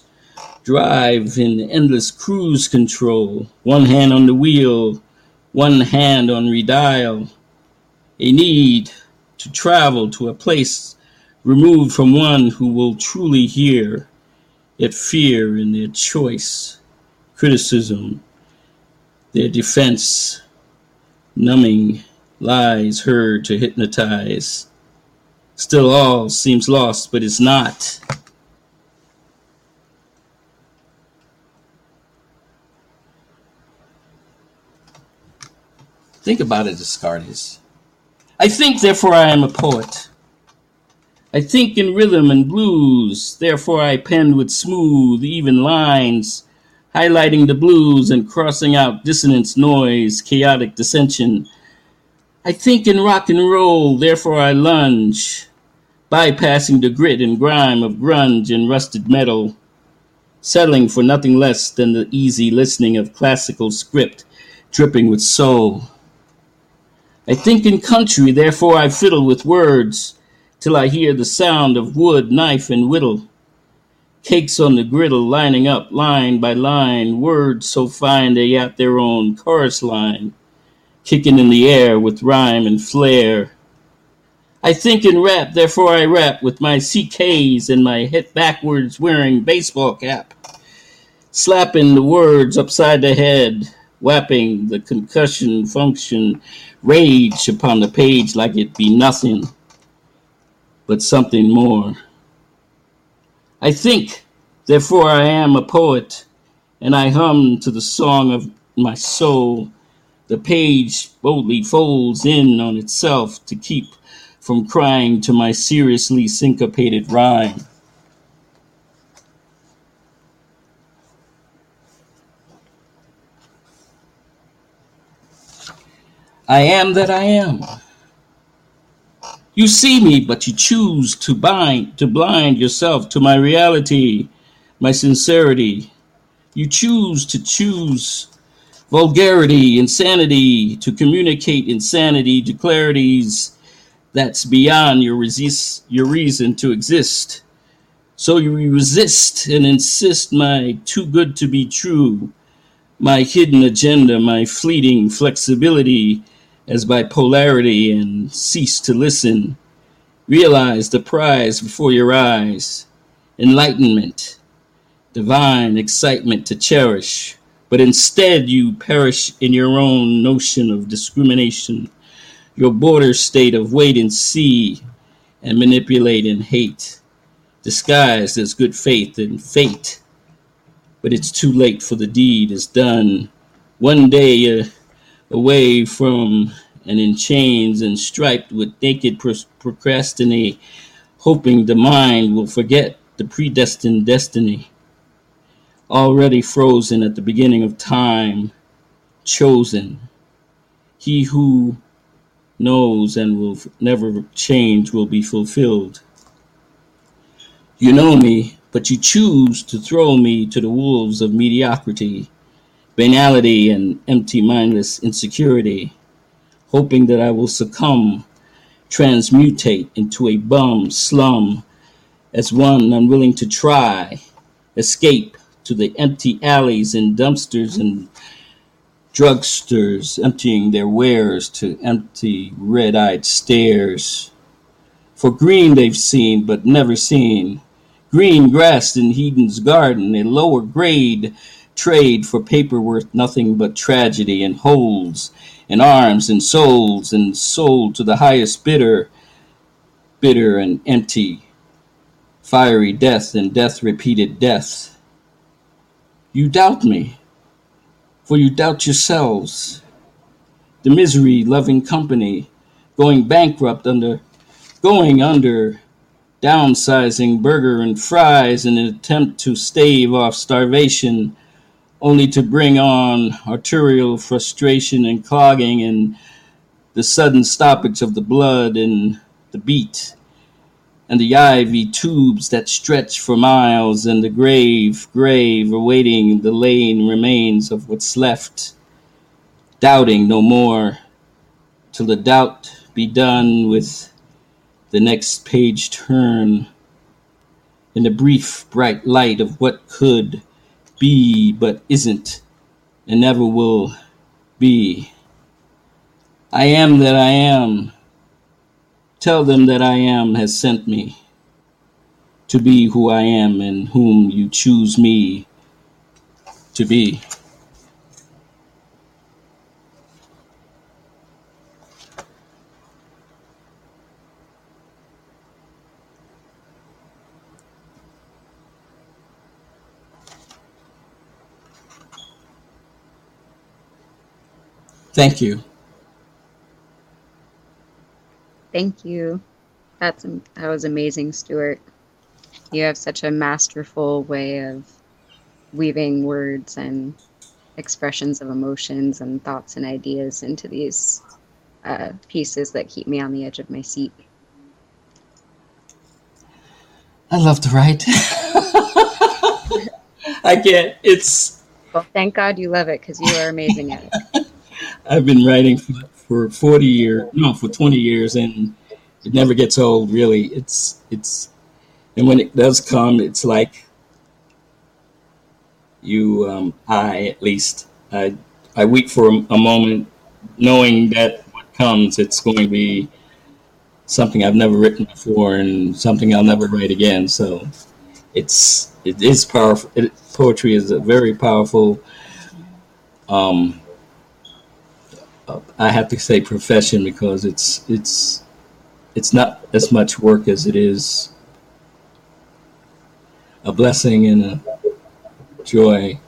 drive in endless cruise control, one hand on the wheel, one hand on redial, a need to travel to a place removed from one who will truly hear, yet fear in their choice, criticism, their defense, numbing lies heard to hypnotize. Still all seems lost, but it's not. Think about it, Descartes. I think, therefore I am a poet. I think in rhythm and blues, therefore I pen with smooth, even lines, highlighting the blues and crossing out dissonance, noise, chaotic dissension. I think in rock and roll, therefore I lunge, bypassing the grit and grime of grunge and rusted metal, settling for nothing less than the easy listening of classical script dripping with soul. I think in country, therefore I fiddle with words till I hear the sound of wood, knife, and whittle. Cakes on the griddle lining up line by line, words so fine they at their own chorus line, kicking in the air with rhyme and flair. I think in rap, therefore I rap with my CKs and my head backwards wearing baseball cap, slapping the words upside the head, whapping the concussion function rage upon the page like it be nothing but something more. I think, therefore I am a poet, and I hum to the song of my soul. The page boldly folds in on itself to keep from crying to my seriously syncopated rhyme. I am that I am. You see me, but you choose to bind to blind yourself to my reality, my sincerity. You choose to choose vulgarity, insanity, to communicate insanity to clarities that's beyond your resist your reason to exist. So you resist and insist my too good to be true, my hidden agenda, my fleeting flexibility as bipolarity and cease to listen. Realize the prize before your eyes enlightenment, divine excitement to cherish, but instead you perish in your own notion of discrimination, your border state of wait and see and manipulate and hate, disguised as good faith and fate. But it's too late for the deed is done. One day, uh, away from and in chains and striped with naked procrastinate, hoping the mind will forget the predestined destiny. Already frozen at the beginning of time, chosen. He who knows and will never change will be fulfilled. You know me, but you choose to throw me to the wolves of mediocrity banality and empty mindless insecurity, hoping that I will succumb, transmutate into a bum slum as one unwilling to try, escape to the empty alleys and dumpsters and drugsters emptying their wares to empty red-eyed stares. For green they've seen but never seen, green grass in Heden's garden, a lower grade trade for paper worth nothing but tragedy and holes and arms and souls and sold to the highest bidder, bitter and empty, fiery death and death repeated death. You doubt me, for you doubt yourselves. The misery loving company going bankrupt under, going under, downsizing burger and fries in an attempt to stave off starvation only to bring on arterial frustration and clogging and the sudden stoppage of the blood and the beat and the ivy tubes that stretch for miles and the grave, grave awaiting the laying remains of what's left, doubting no more till the doubt be done with the next page turn in the brief bright light of what could be but isn't and never will be. I am that I am. Tell them that I am has sent me to be who I am and whom you choose me to be. Thank you. Thank you. That's that was amazing, Stuart. You have such a masterful way of weaving words and expressions of emotions and thoughts and ideas into these uh, pieces that keep me on the edge of my seat. I love to write. (laughs) I can't. It's. Well, thank God you love it because you are amazing at it. (laughs) I've been writing for, for 40 years, no, for 20 years, and it never gets old. Really, it's it's, and when it does come, it's like you, um, I at least, I I wait for a, a moment, knowing that what comes, it's going to be something I've never written before and something I'll never write again. So it's it is powerful. It, poetry is a very powerful. Um, I have to say profession because it's it's it's not as much work as it is a blessing and a joy.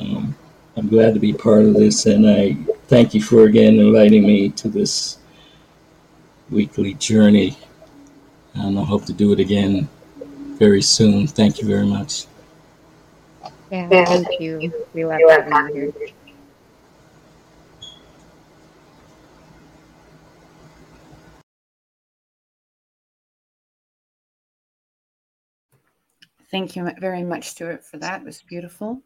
Um, I'm glad to be part of this, and I thank you for again inviting me to this weekly journey. And I hope to do it again very soon. Thank you very much. Yeah, thank you. We love having you here. Thank you very much, Stuart, for that. It was beautiful.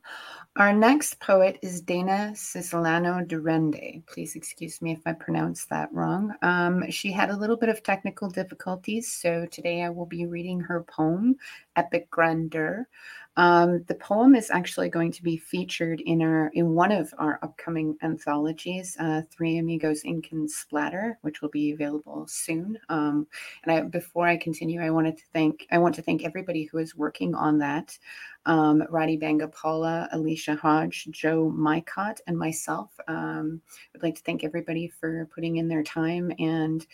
Our next poet is Dana Cislano Durende. Please excuse me if I pronounce that wrong. Um, she had a little bit of technical difficulties, so today I will be reading her poem, Epic Grandeur. Um, the poem is actually going to be featured in our in one of our upcoming anthologies, uh, Three Amigos Ink and Splatter, which will be available soon. Um, and I, before I continue, I wanted to thank I want to thank everybody who is working on that. Um, Radi Bangapala, Alicia Hodge, Joe Mycott, and myself. Um, I'd like to thank everybody for putting in their time and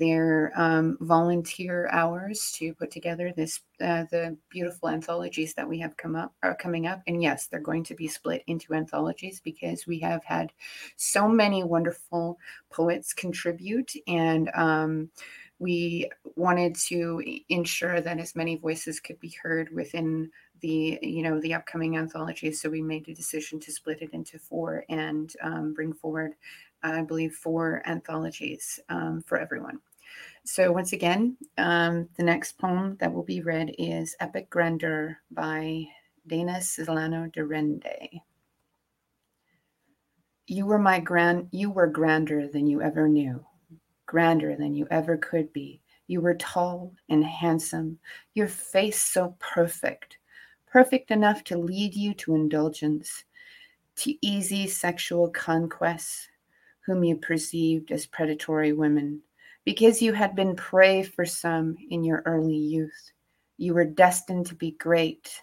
their um, volunteer hours to put together this uh, the beautiful anthologies that we have come up are coming up. And yes they're going to be split into anthologies because we have had so many wonderful poets contribute. And um, we wanted to ensure that as many voices could be heard within the you know the upcoming anthologies. So we made a decision to split it into four and um, bring forward i believe four anthologies um, for everyone so, once again, um, the next poem that will be read is Epic Grandeur by Dana Cislano Durende. You were my grand you were grander than you ever knew, grander than you ever could be. You were tall and handsome, your face so perfect, perfect enough to lead you to indulgence, to easy sexual conquests, whom you perceived as predatory women because you had been prey for some in your early youth. You were destined to be great,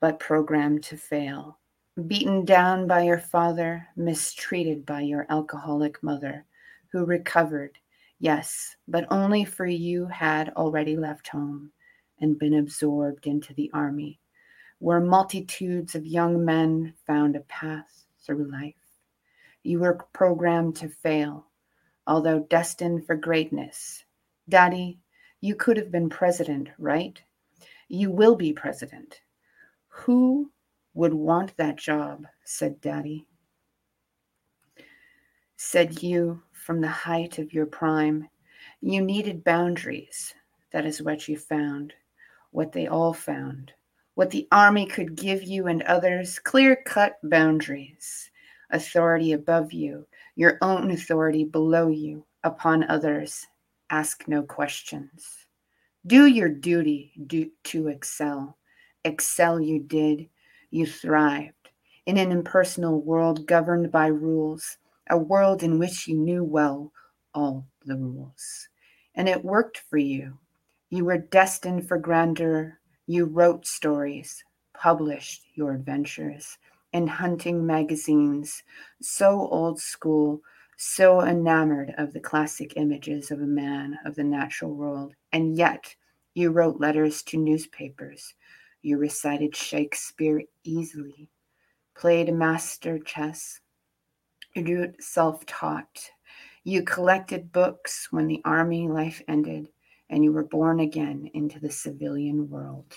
but programmed to fail. Beaten down by your father, mistreated by your alcoholic mother, who recovered, yes, but only for you had already left home and been absorbed into the army, where multitudes of young men found a path through life. You were programmed to fail, although destined for greatness. Daddy, you could have been president, right? You will be president. Who would want that job? said Daddy. Said you from the height of your prime. You needed boundaries. That is what you found, what they all found, what the army could give you and others clear cut boundaries, authority above you, your own authority below you, upon others. Ask no questions. Do your duty do, to excel. Excel you did. You thrived in an impersonal world governed by rules, a world in which you knew well all the rules. And it worked for you. You were destined for grandeur. You wrote stories, published your adventures in hunting magazines, so old school, so enamored of the classic images of a man of the natural world, and yet you wrote letters to newspapers. You recited Shakespeare easily, played master chess, you self taught. You collected books when the army life ended, and you were born again into the civilian world.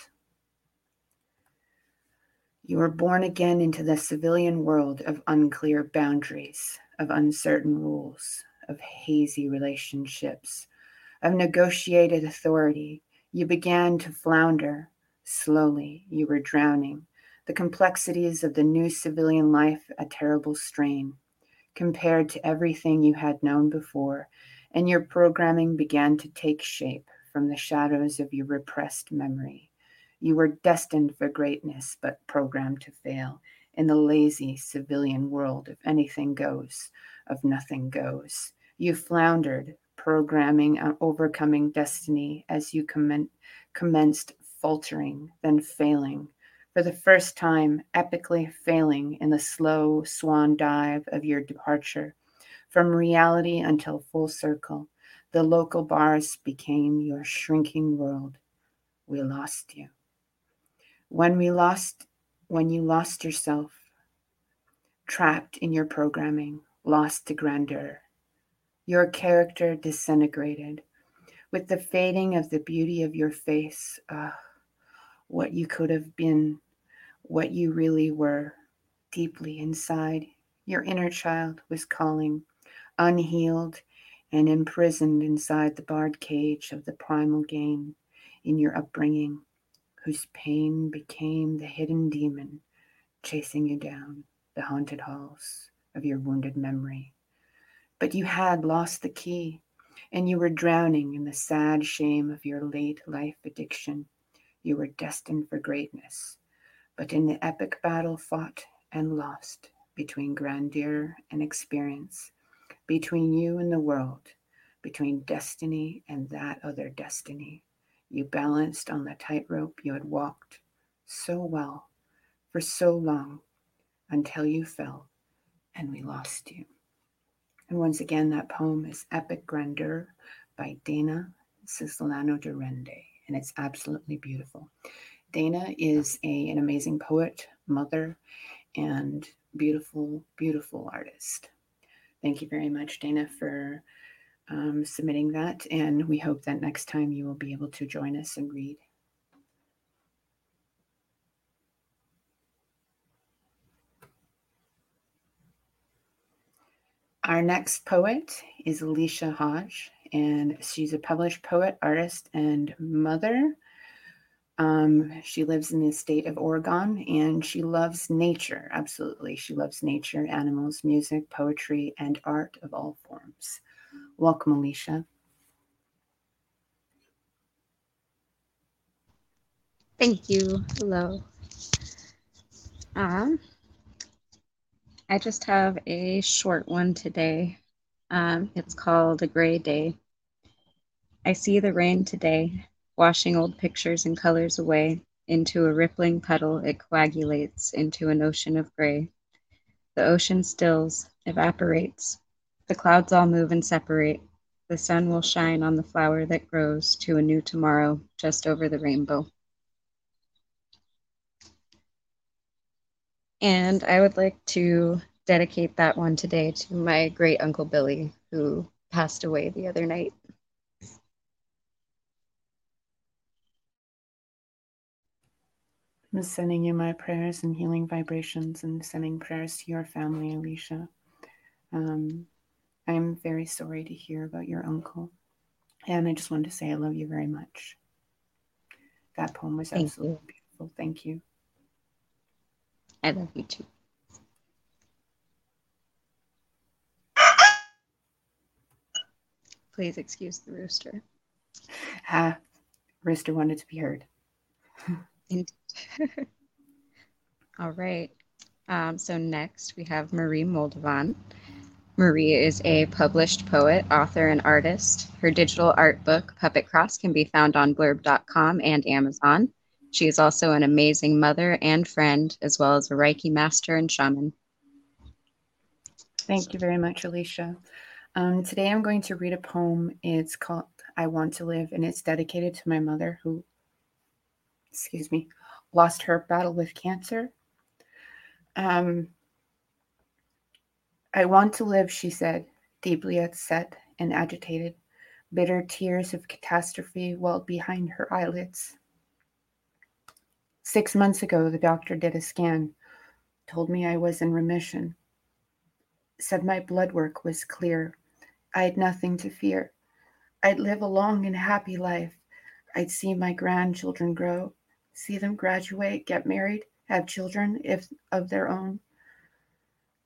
You were born again into the civilian world of unclear boundaries, of uncertain rules, of hazy relationships, of negotiated authority. You began to flounder. Slowly, you were drowning. The complexities of the new civilian life a terrible strain compared to everything you had known before, and your programming began to take shape from the shadows of your repressed memory. You were destined for greatness, but programmed to fail in the lazy civilian world of anything goes, of nothing goes. You floundered, programming and overcoming destiny as you commen- commenced faltering, then failing. For the first time, epically failing in the slow swan dive of your departure. From reality until full circle, the local bars became your shrinking world. We lost you. When we lost when you lost yourself, trapped in your programming, lost to grandeur. Your character disintegrated. With the fading of the beauty of your face, uh, what you could have been, what you really were, deeply inside, your inner child was calling, unhealed and imprisoned inside the barred cage of the primal game in your upbringing whose pain became the hidden demon chasing you down the haunted halls of your wounded memory. But you had lost the key, and you were drowning in the sad shame of your late life addiction. You were destined for greatness, but in the epic battle fought and lost between grandeur and experience, between you and the world, between destiny and that other destiny, you balanced on the tightrope you had walked so well for so long until you fell and we lost you. And once again, that poem is Epic Grandeur by Dana Cislano de Rende, and it's absolutely beautiful. Dana is a, an amazing poet, mother, and beautiful, beautiful artist. Thank you very much, Dana, for um, submitting that. And we hope that next time you will be able to join us and read. Our next poet is Alicia Hodge, and she's a published poet, artist, and mother. Um, she lives in the state of Oregon and she loves nature. Absolutely. She loves nature, animals, music, poetry, and art of all forms. Welcome, Alicia. Thank you. Hello. Um, I just have a short one today. Um, it's called A Gray Day. I see the rain today, Washing old pictures and colors away, into a rippling puddle it coagulates into an ocean of gray. The ocean stills, evaporates. The clouds all move and separate. The sun will shine on the flower that grows to a new tomorrow just over the rainbow. And I would like to dedicate that one today to my great uncle Billy, who passed away the other night. I'm sending you my prayers and healing vibrations and sending prayers to your family, Alicia. Um, I'm very sorry to hear about your uncle. And I just wanted to say I love you very much. That poem was Thank absolutely you. beautiful. Thank you. I love you too. Please excuse the rooster. Ah, Rooster wanted to be heard. Indeed. (laughs) All right. Um, so next we have Marie Moldovan. Marie is a published poet, author, and artist. Her digital art book, Puppet Cross, can be found on blurb.com and Amazon. She is also an amazing mother and friend, as well as a Reiki master and shaman. Thank you very much, Alicia. Um, today I'm going to read a poem. It's called I Want to Live, and it's dedicated to my mother who, excuse me, lost her battle with cancer. Um, I want to live, she said, deeply upset and agitated. Bitter tears of catastrophe welled behind her eyelids. Six months ago, the doctor did a scan, told me I was in remission, said my blood work was clear. I had nothing to fear. I'd live a long and happy life. I'd see my grandchildren grow, see them graduate, get married, have children if of their own.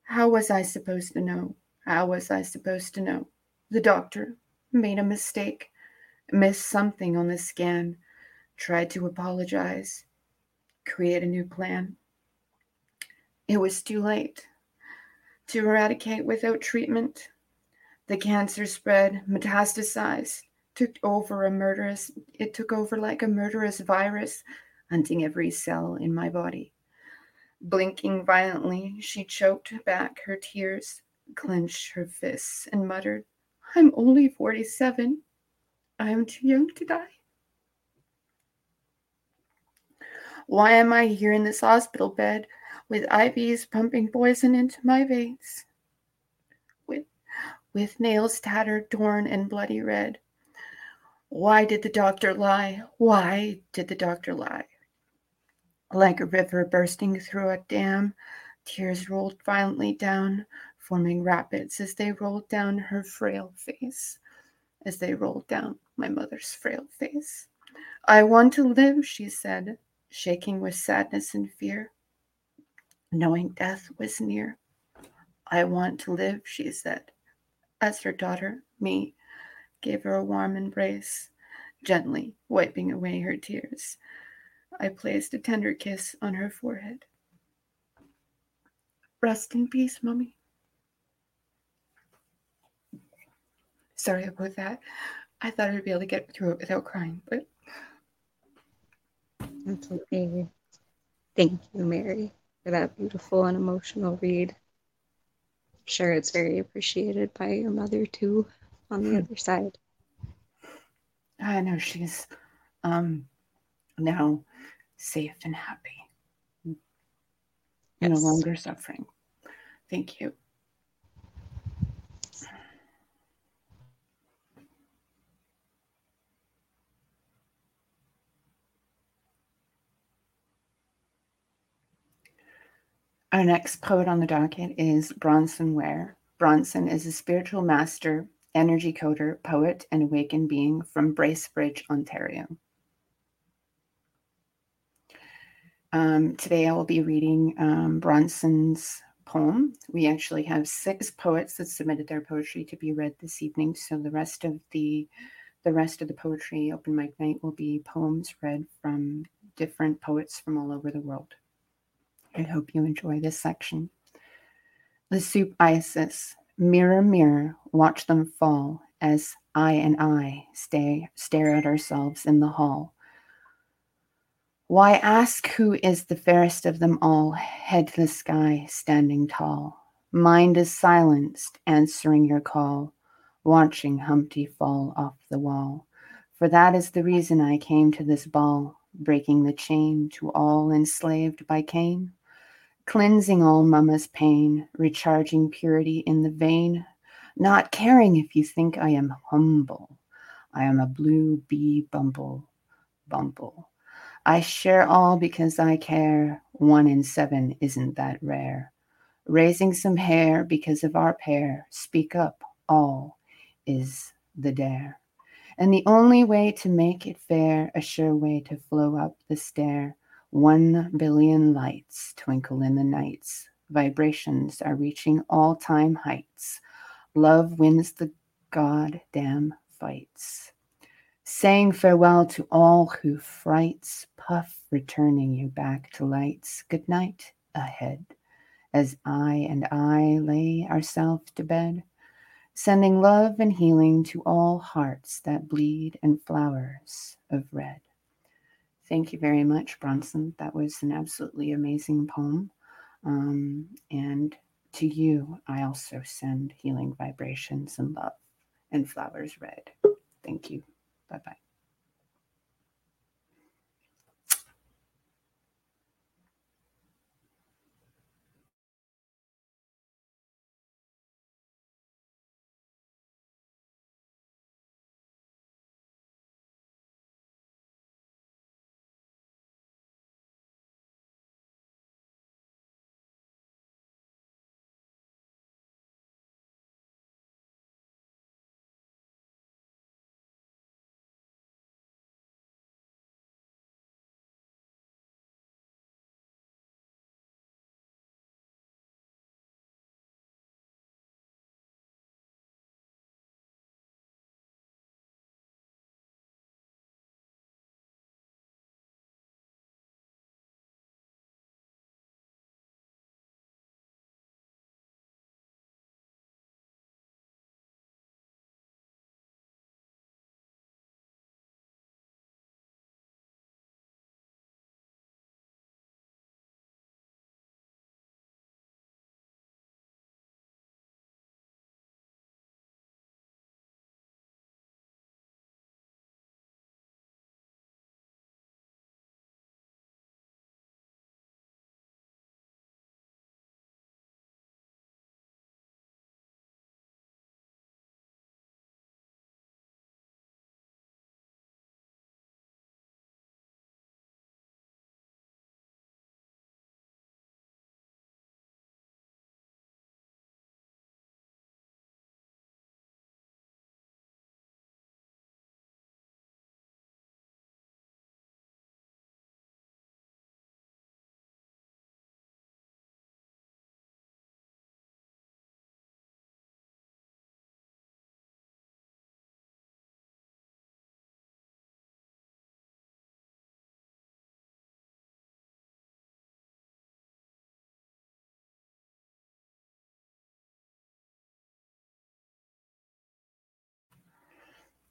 How was I supposed to know? How was I supposed to know? The doctor made a mistake, missed something on the scan, tried to apologize, create a new plan. It was too late to eradicate without treatment. The cancer spread, metastasized, took over a murderous, it took over like a murderous virus, hunting every cell in my body. Blinking violently, she choked back her tears, clenched her fists, and muttered, I'm only 47. I am too young to die. Why am I here in this hospital bed with IVs pumping poison into my veins? With, with nails tattered, torn, and bloody red. Why did the doctor lie? Why did the doctor lie? Like a river bursting through a dam, tears rolled violently down, forming rapids as they rolled down her frail face, as they rolled down my mother's frail face. I want to live, she said, shaking with sadness and fear, knowing death was near. I want to live, she said, as her daughter, me, gave her a warm embrace, gently wiping away her tears. I placed a tender kiss on her forehead. Rest in peace, Mummy. Sorry about that. I thought I'd be able to get through it without crying, but That's okay. Thank you, Mary, for that beautiful and emotional read. I'm sure it's very appreciated by your mother too on the other side. I know she's um now safe and happy. No longer suffering. Thank you. Our next poet on the docket is Bronson Ware. Bronson is a spiritual master, energy coder, poet, and awakened being from Bracebridge, Ontario. Um, today I will be reading um, Bronson's poem. We actually have six poets that submitted their poetry to be read this evening, so the rest of the the rest of the poetry open mic night will be poems read from different poets from all over the world. I hope you enjoy this section. The soup Isis, mirror, mirror, watch them fall as I and I stay, stare at ourselves in the hall. Why ask who is the fairest of them all? Head to the sky, standing tall. Mind is silenced, answering your call, watching Humpty fall off the wall. For that is the reason I came to this ball, breaking the chain to all enslaved by Cain, cleansing all mama's pain, recharging purity in the vein, not caring if you think I am humble. I am a blue bee bumble, bumble. I share all because I care. One in seven isn't that rare. Raising some hair because of our pair. Speak up, all is the dare. And the only way to make it fair, a sure way to flow up the stair. One billion lights twinkle in the nights. Vibrations are reaching all time heights. Love wins the goddamn fights saying farewell to all who frights, puff, returning you back to lights. Good night ahead, as I and I lay ourselves to bed, sending love and healing to all hearts that bleed and flowers of red. Thank you very much, Bronson. That was an absolutely amazing poem. Um, and to you, I also send healing vibrations and love and flowers red. Thank you. Bye bye.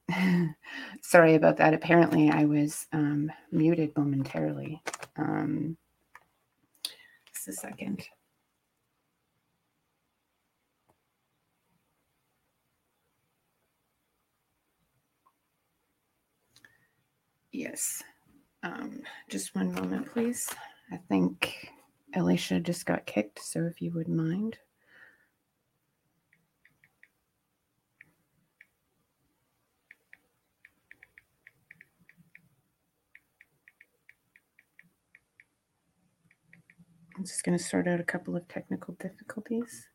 (laughs) Sorry about that. Apparently, I was um, muted momentarily. Um, just a second. Yes. Um, just one moment, please. I think Alicia just got kicked, so if you would mind. I'm just going to sort out a couple of technical difficulties.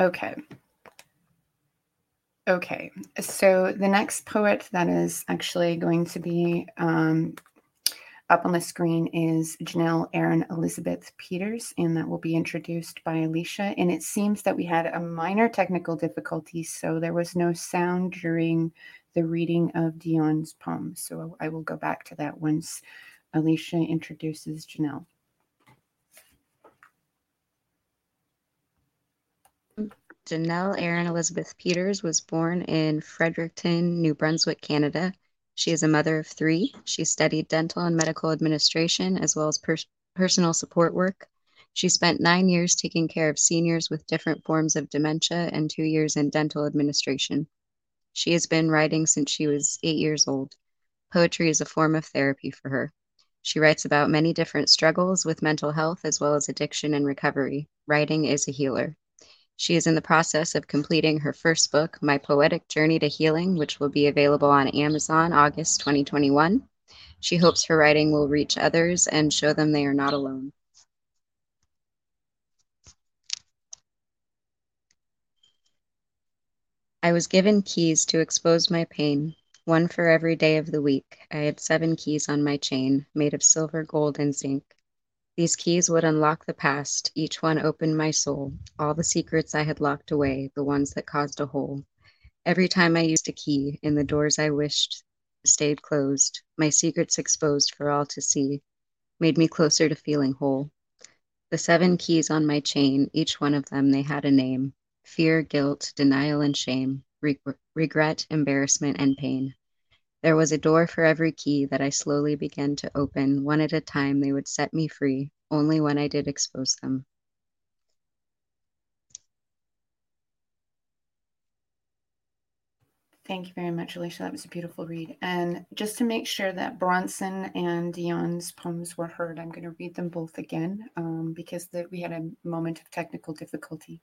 Okay. Okay, so the next poet that is actually going to be um, up on the screen is Janelle Aaron Elizabeth Peters, and that will be introduced by Alicia. And it seems that we had a minor technical difficulty, so there was no sound during the reading of Dion's poem. So I will go back to that once Alicia introduces Janelle. Janelle Aaron Elizabeth Peters was born in Fredericton, New Brunswick, Canada. She is a mother of three. She studied dental and medical administration as well as per- personal support work. She spent nine years taking care of seniors with different forms of dementia and two years in dental administration. She has been writing since she was eight years old. Poetry is a form of therapy for her. She writes about many different struggles with mental health as well as addiction and recovery. Writing is a healer. She is in the process of completing her first book, My Poetic Journey to Healing, which will be available on Amazon August 2021. She hopes her writing will reach others and show them they are not alone. I was given keys to expose my pain, one for every day of the week. I had seven keys on my chain, made of silver, gold, and zinc. These keys would unlock the past, each one opened my soul, all the secrets I had locked away, the ones that caused a hole. Every time I used a key in the doors I wished stayed closed, my secrets exposed for all to see, made me closer to feeling whole. The seven keys on my chain, each one of them, they had a name fear, guilt, denial, and shame, regret, embarrassment, and pain. There was a door for every key that I slowly began to open. One at a time, they would set me free, only when I did expose them. Thank you very much, Alicia. That was a beautiful read. And just to make sure that Bronson and Dion's poems were heard, I'm going to read them both again um, because the, we had a moment of technical difficulty.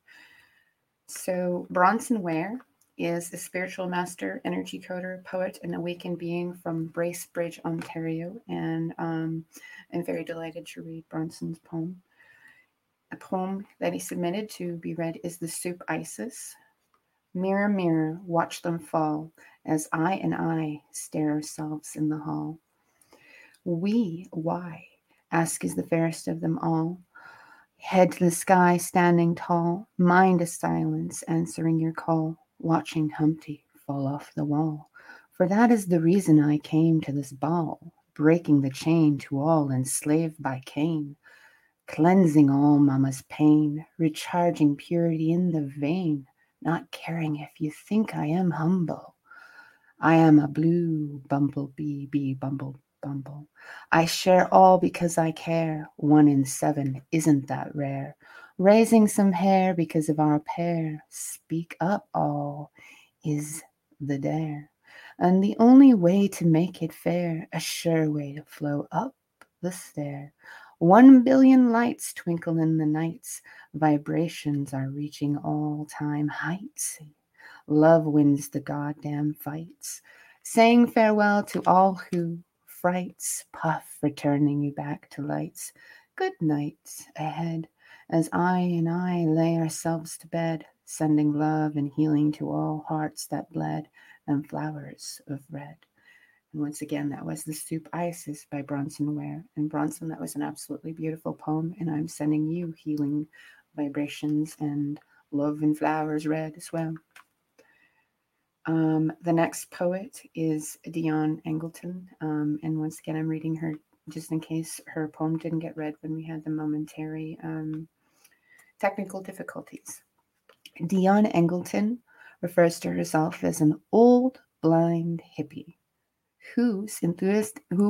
So, Bronson Ware is a spiritual master, energy coder, poet, and awakened being from Bracebridge, Ontario. And um, I'm very delighted to read Bronson's poem. A poem that he submitted to be read is The Soup Isis. Mirror, mirror, watch them fall as I and I stare ourselves in the hall. We, why? Ask is the fairest of them all. Head to the sky, standing tall, mind a silence, answering your call watching Humpty fall off the wall. For that is the reason I came to this ball, breaking the chain to all enslaved by Cain, cleansing all mama's pain, recharging purity in the vein, not caring if you think I am humble. I am a blue bumblebee, bee bumble bumble. I share all because I care. One in seven, isn't that rare? Raising some hair because of our pair. Speak up, all is the dare. And the only way to make it fair, a sure way to flow up the stair. One billion lights twinkle in the nights. Vibrations are reaching all time heights. Love wins the goddamn fights. Saying farewell to all who frights, puff, returning you back to lights. Good night ahead as I and I lay ourselves to bed, sending love and healing to all hearts that bled and flowers of red. And once again, that was The Soup Isis by Bronson Ware. And Bronson, that was an absolutely beautiful poem. And I'm sending you healing vibrations and love and flowers red as well. Um, the next poet is Dion Angleton. Um, and once again, I'm reading her just in case her poem didn't get read when we had the momentary um, technical difficulties. Dion Angleton refers to herself as an old blind hippie who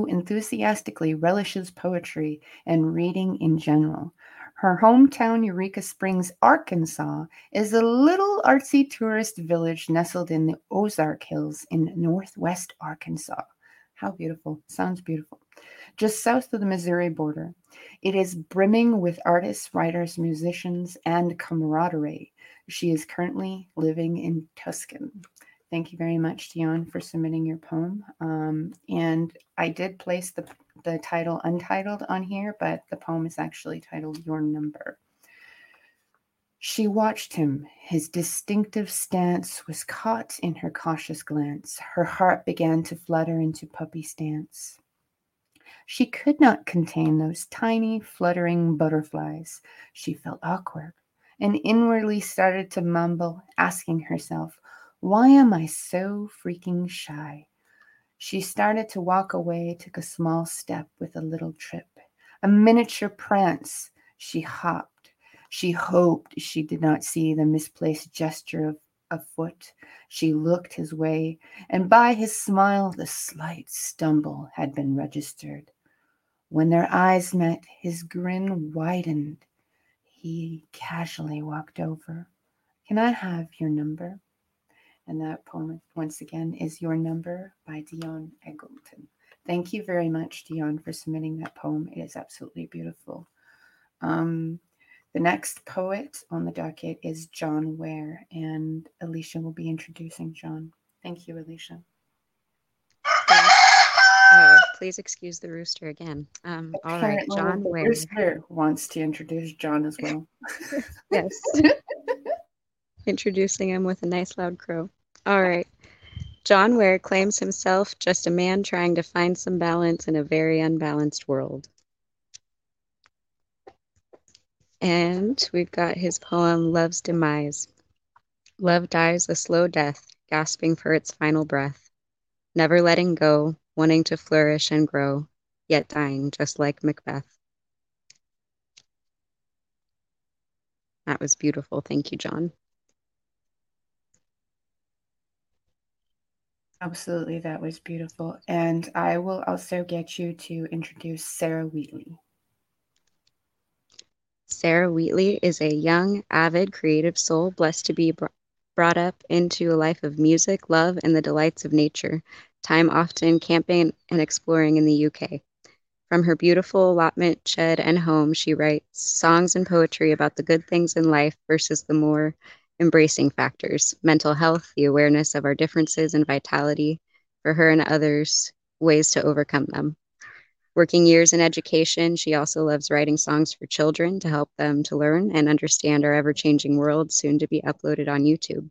enthusiastically relishes poetry and reading in general. Her hometown, Eureka Springs, Arkansas, is a little artsy tourist village nestled in the Ozark Hills in northwest Arkansas. How beautiful! Sounds beautiful just south of the Missouri border. It is brimming with artists, writers, musicians, and camaraderie. She is currently living in Tuscan. Thank you very much, Dion, for submitting your poem. Um, and I did place the, the title untitled on here, but the poem is actually titled Your Number. She watched him. His distinctive stance was caught in her cautious glance. Her heart began to flutter into puppy stance. She could not contain those tiny, fluttering butterflies. She felt awkward and inwardly started to mumble, asking herself, Why am I so freaking shy? She started to walk away, took a small step with a little trip, a miniature prance. She hopped. She hoped she did not see the misplaced gesture of a foot. She looked his way, and by his smile, the slight stumble had been registered. When their eyes met, his grin widened. He casually walked over. Can I have your number? And that poem, once again, is Your Number by Dion Eggleton. Thank you very much, Dion, for submitting that poem. It is absolutely beautiful. Um, the next poet on the docket is John Ware, and Alicia will be introducing John. Thank you, Alicia. Uh, please excuse the rooster again. Um, all right, John the Ware. Rooster wants to introduce John as well. (laughs) yes. (laughs) Introducing him with a nice loud crow. All right. John Ware claims himself just a man trying to find some balance in a very unbalanced world. And we've got his poem, Love's Demise. Love dies a slow death, gasping for its final breath, never letting go, wanting to flourish and grow, yet dying just like Macbeth. That was beautiful. Thank you, John. Absolutely, that was beautiful. And I will also get you to introduce Sarah Wheatley. Sarah Wheatley is a young, avid, creative soul blessed to be br- brought up into a life of music, love, and the delights of nature, time often camping and exploring in the UK. From her beautiful allotment, shed, and home, she writes songs and poetry about the good things in life versus the more embracing factors mental health, the awareness of our differences and vitality, for her and others, ways to overcome them. Working years in education, she also loves writing songs for children to help them to learn and understand our ever changing world, soon to be uploaded on YouTube.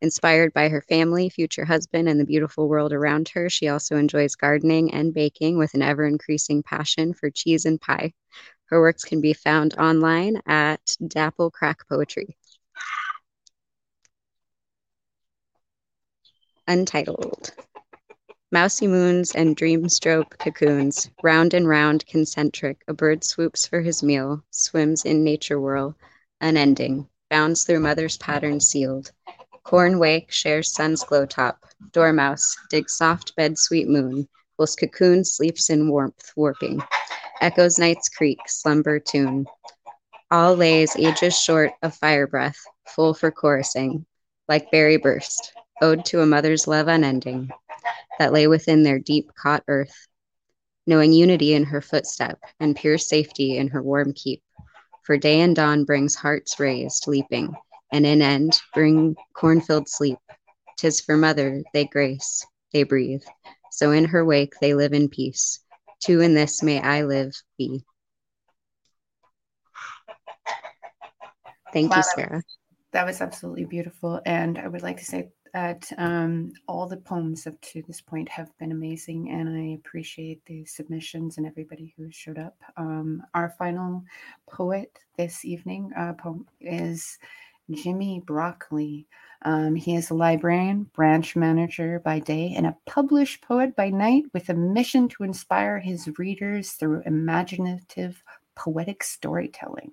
Inspired by her family, future husband, and the beautiful world around her, she also enjoys gardening and baking with an ever increasing passion for cheese and pie. Her works can be found online at Dapple Crack Poetry. Untitled. Mousy moons and dreamstroke cocoons, round and round, concentric, a bird swoops for his meal, swims in nature whirl, unending, bounds through mother's pattern sealed. Corn wake shares sun's glow top, dormouse digs soft bed sweet moon, whilst cocoon sleeps in warmth warping. Echoes night's creak, slumber tune. All lays ages short of fire breath, full for chorusing, like berry burst, ode to a mother's love unending, that lay within their deep caught earth, knowing unity in her footstep and pure safety in her warm keep. For day and dawn brings hearts raised, leaping, and in end bring cornfield sleep. Tis for mother they grace, they breathe, so in her wake they live in peace. Too in this may I live be. Thank Wow, you, Sarah. That was absolutely beautiful. And I would like to say that um, all the poems up to this point have been amazing, and I appreciate the submissions and everybody who showed up. Um, our final poet this evening uh, poem is Jimmy Broccoli. Um, he is a librarian, branch manager by day, and a published poet by night with a mission to inspire his readers through imaginative poetic storytelling.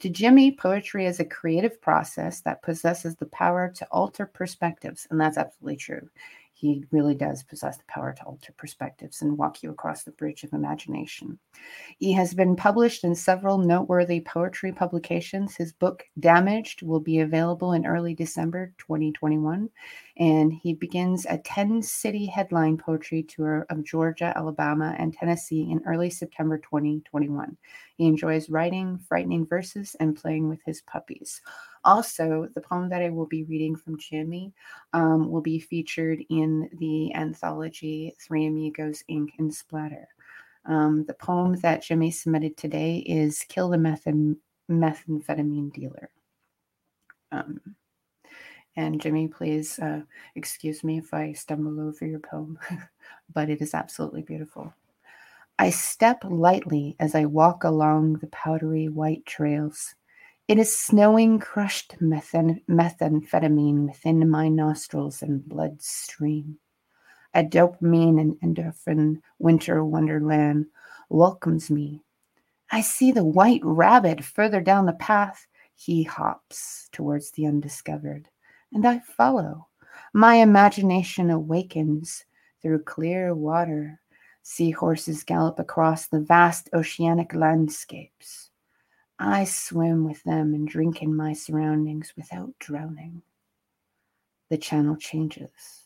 To Jimmy, poetry is a creative process that possesses the power to alter perspectives, and that's absolutely true. He really does possess the power to alter perspectives and walk you across the bridge of imagination. He has been published in several noteworthy poetry publications. His book, Damaged, will be available in early December 2021. And he begins a 10 city headline poetry tour of Georgia, Alabama, and Tennessee in early September 2021. He enjoys writing, frightening verses, and playing with his puppies. Also, the poem that I will be reading from Jimmy um, will be featured in the anthology Three Amigos Ink and Splatter. Um, the poem that Jimmy submitted today is Kill the Methamphetamine Dealer. Um, and Jimmy, please uh, excuse me if I stumble over your poem, (laughs) but it is absolutely beautiful. I step lightly as I walk along the powdery white trails. It is snowing crushed methan- methamphetamine within my nostrils and bloodstream. A dopamine and endorphin winter wonderland welcomes me. I see the white rabbit further down the path. He hops towards the undiscovered, and I follow. My imagination awakens through clear water Seahorses gallop across the vast oceanic landscapes. I swim with them and drink in my surroundings without drowning. The channel changes,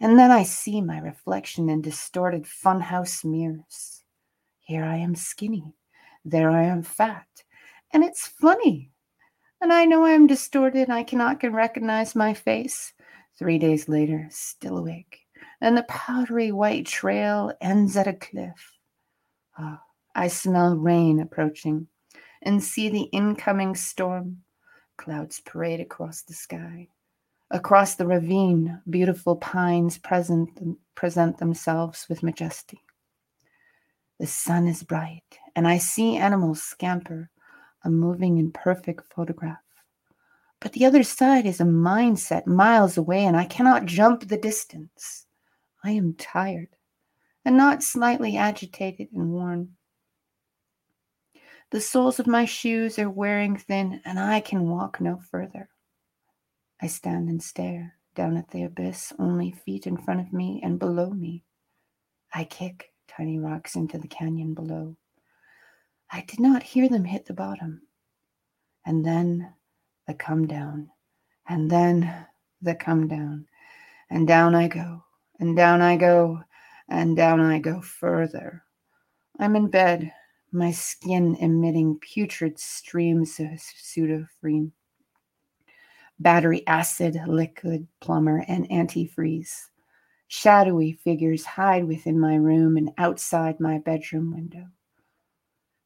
and then I see my reflection in distorted funhouse mirrors. Here I am skinny, there I am fat, and it's funny. And I know I am distorted, I cannot recognize my face. Three days later, still awake, and the powdery white trail ends at a cliff. Oh, I smell rain approaching and see the incoming storm. Clouds parade across the sky. Across the ravine, beautiful pines present, present themselves with majesty. The sun is bright, and I see animals scamper, a moving and perfect photograph. But the other side is a mindset miles away, and I cannot jump the distance. I am tired and not slightly agitated and worn. The soles of my shoes are wearing thin, and I can walk no further. I stand and stare down at the abyss, only feet in front of me and below me. I kick tiny rocks into the canyon below. I did not hear them hit the bottom. And then the come down, and then the come down, and down I go, and down I go, and down I go further. I'm in bed, my skin emitting putrid streams of pseudoephedrine, battery acid, liquid plumber, and antifreeze. Shadowy figures hide within my room and outside my bedroom window.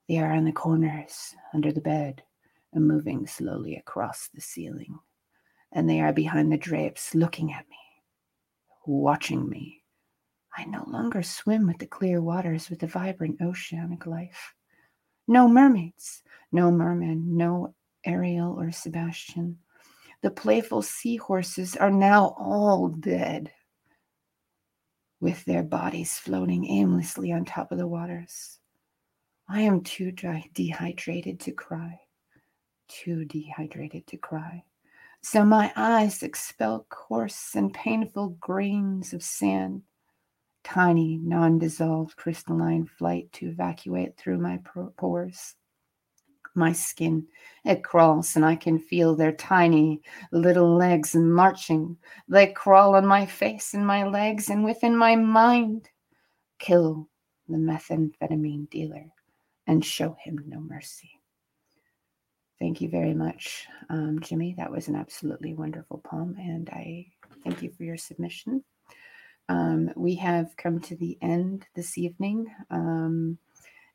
They are in the corners, under the bed, and moving slowly across the ceiling. And they are behind the drapes, looking at me watching me. I no longer swim with the clear waters with the vibrant oceanic life. No mermaids, no merman, no Ariel or Sebastian. The playful seahorses are now all dead, with their bodies floating aimlessly on top of the waters. I am too dry, dehydrated to cry, too dehydrated to cry. So my eyes expel coarse and painful grains of sand, tiny, non dissolved crystalline flight to evacuate through my pores. My skin, it crawls, and I can feel their tiny little legs marching. They crawl on my face and my legs, and within my mind, kill the methamphetamine dealer and show him no mercy. Thank you very much, um, Jimmy. That was an absolutely wonderful poem, and I thank you for your submission. Um, we have come to the end this evening, um,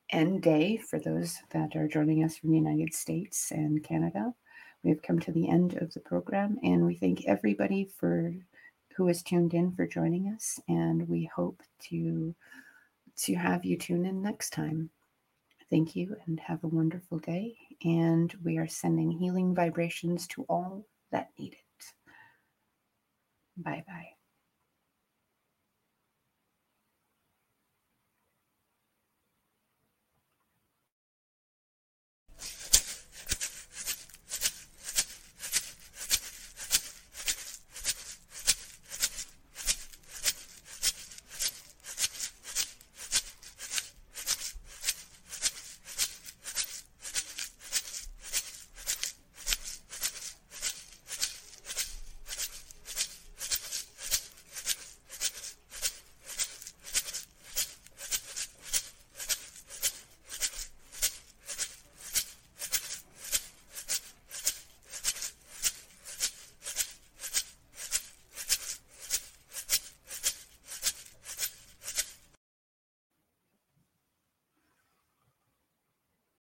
end day for those that are joining us from the United States and Canada. We have come to the end of the program, and we thank everybody for who has tuned in for joining us, and we hope to to have you tune in next time. Thank you and have a wonderful day. And we are sending healing vibrations to all that need it. Bye bye.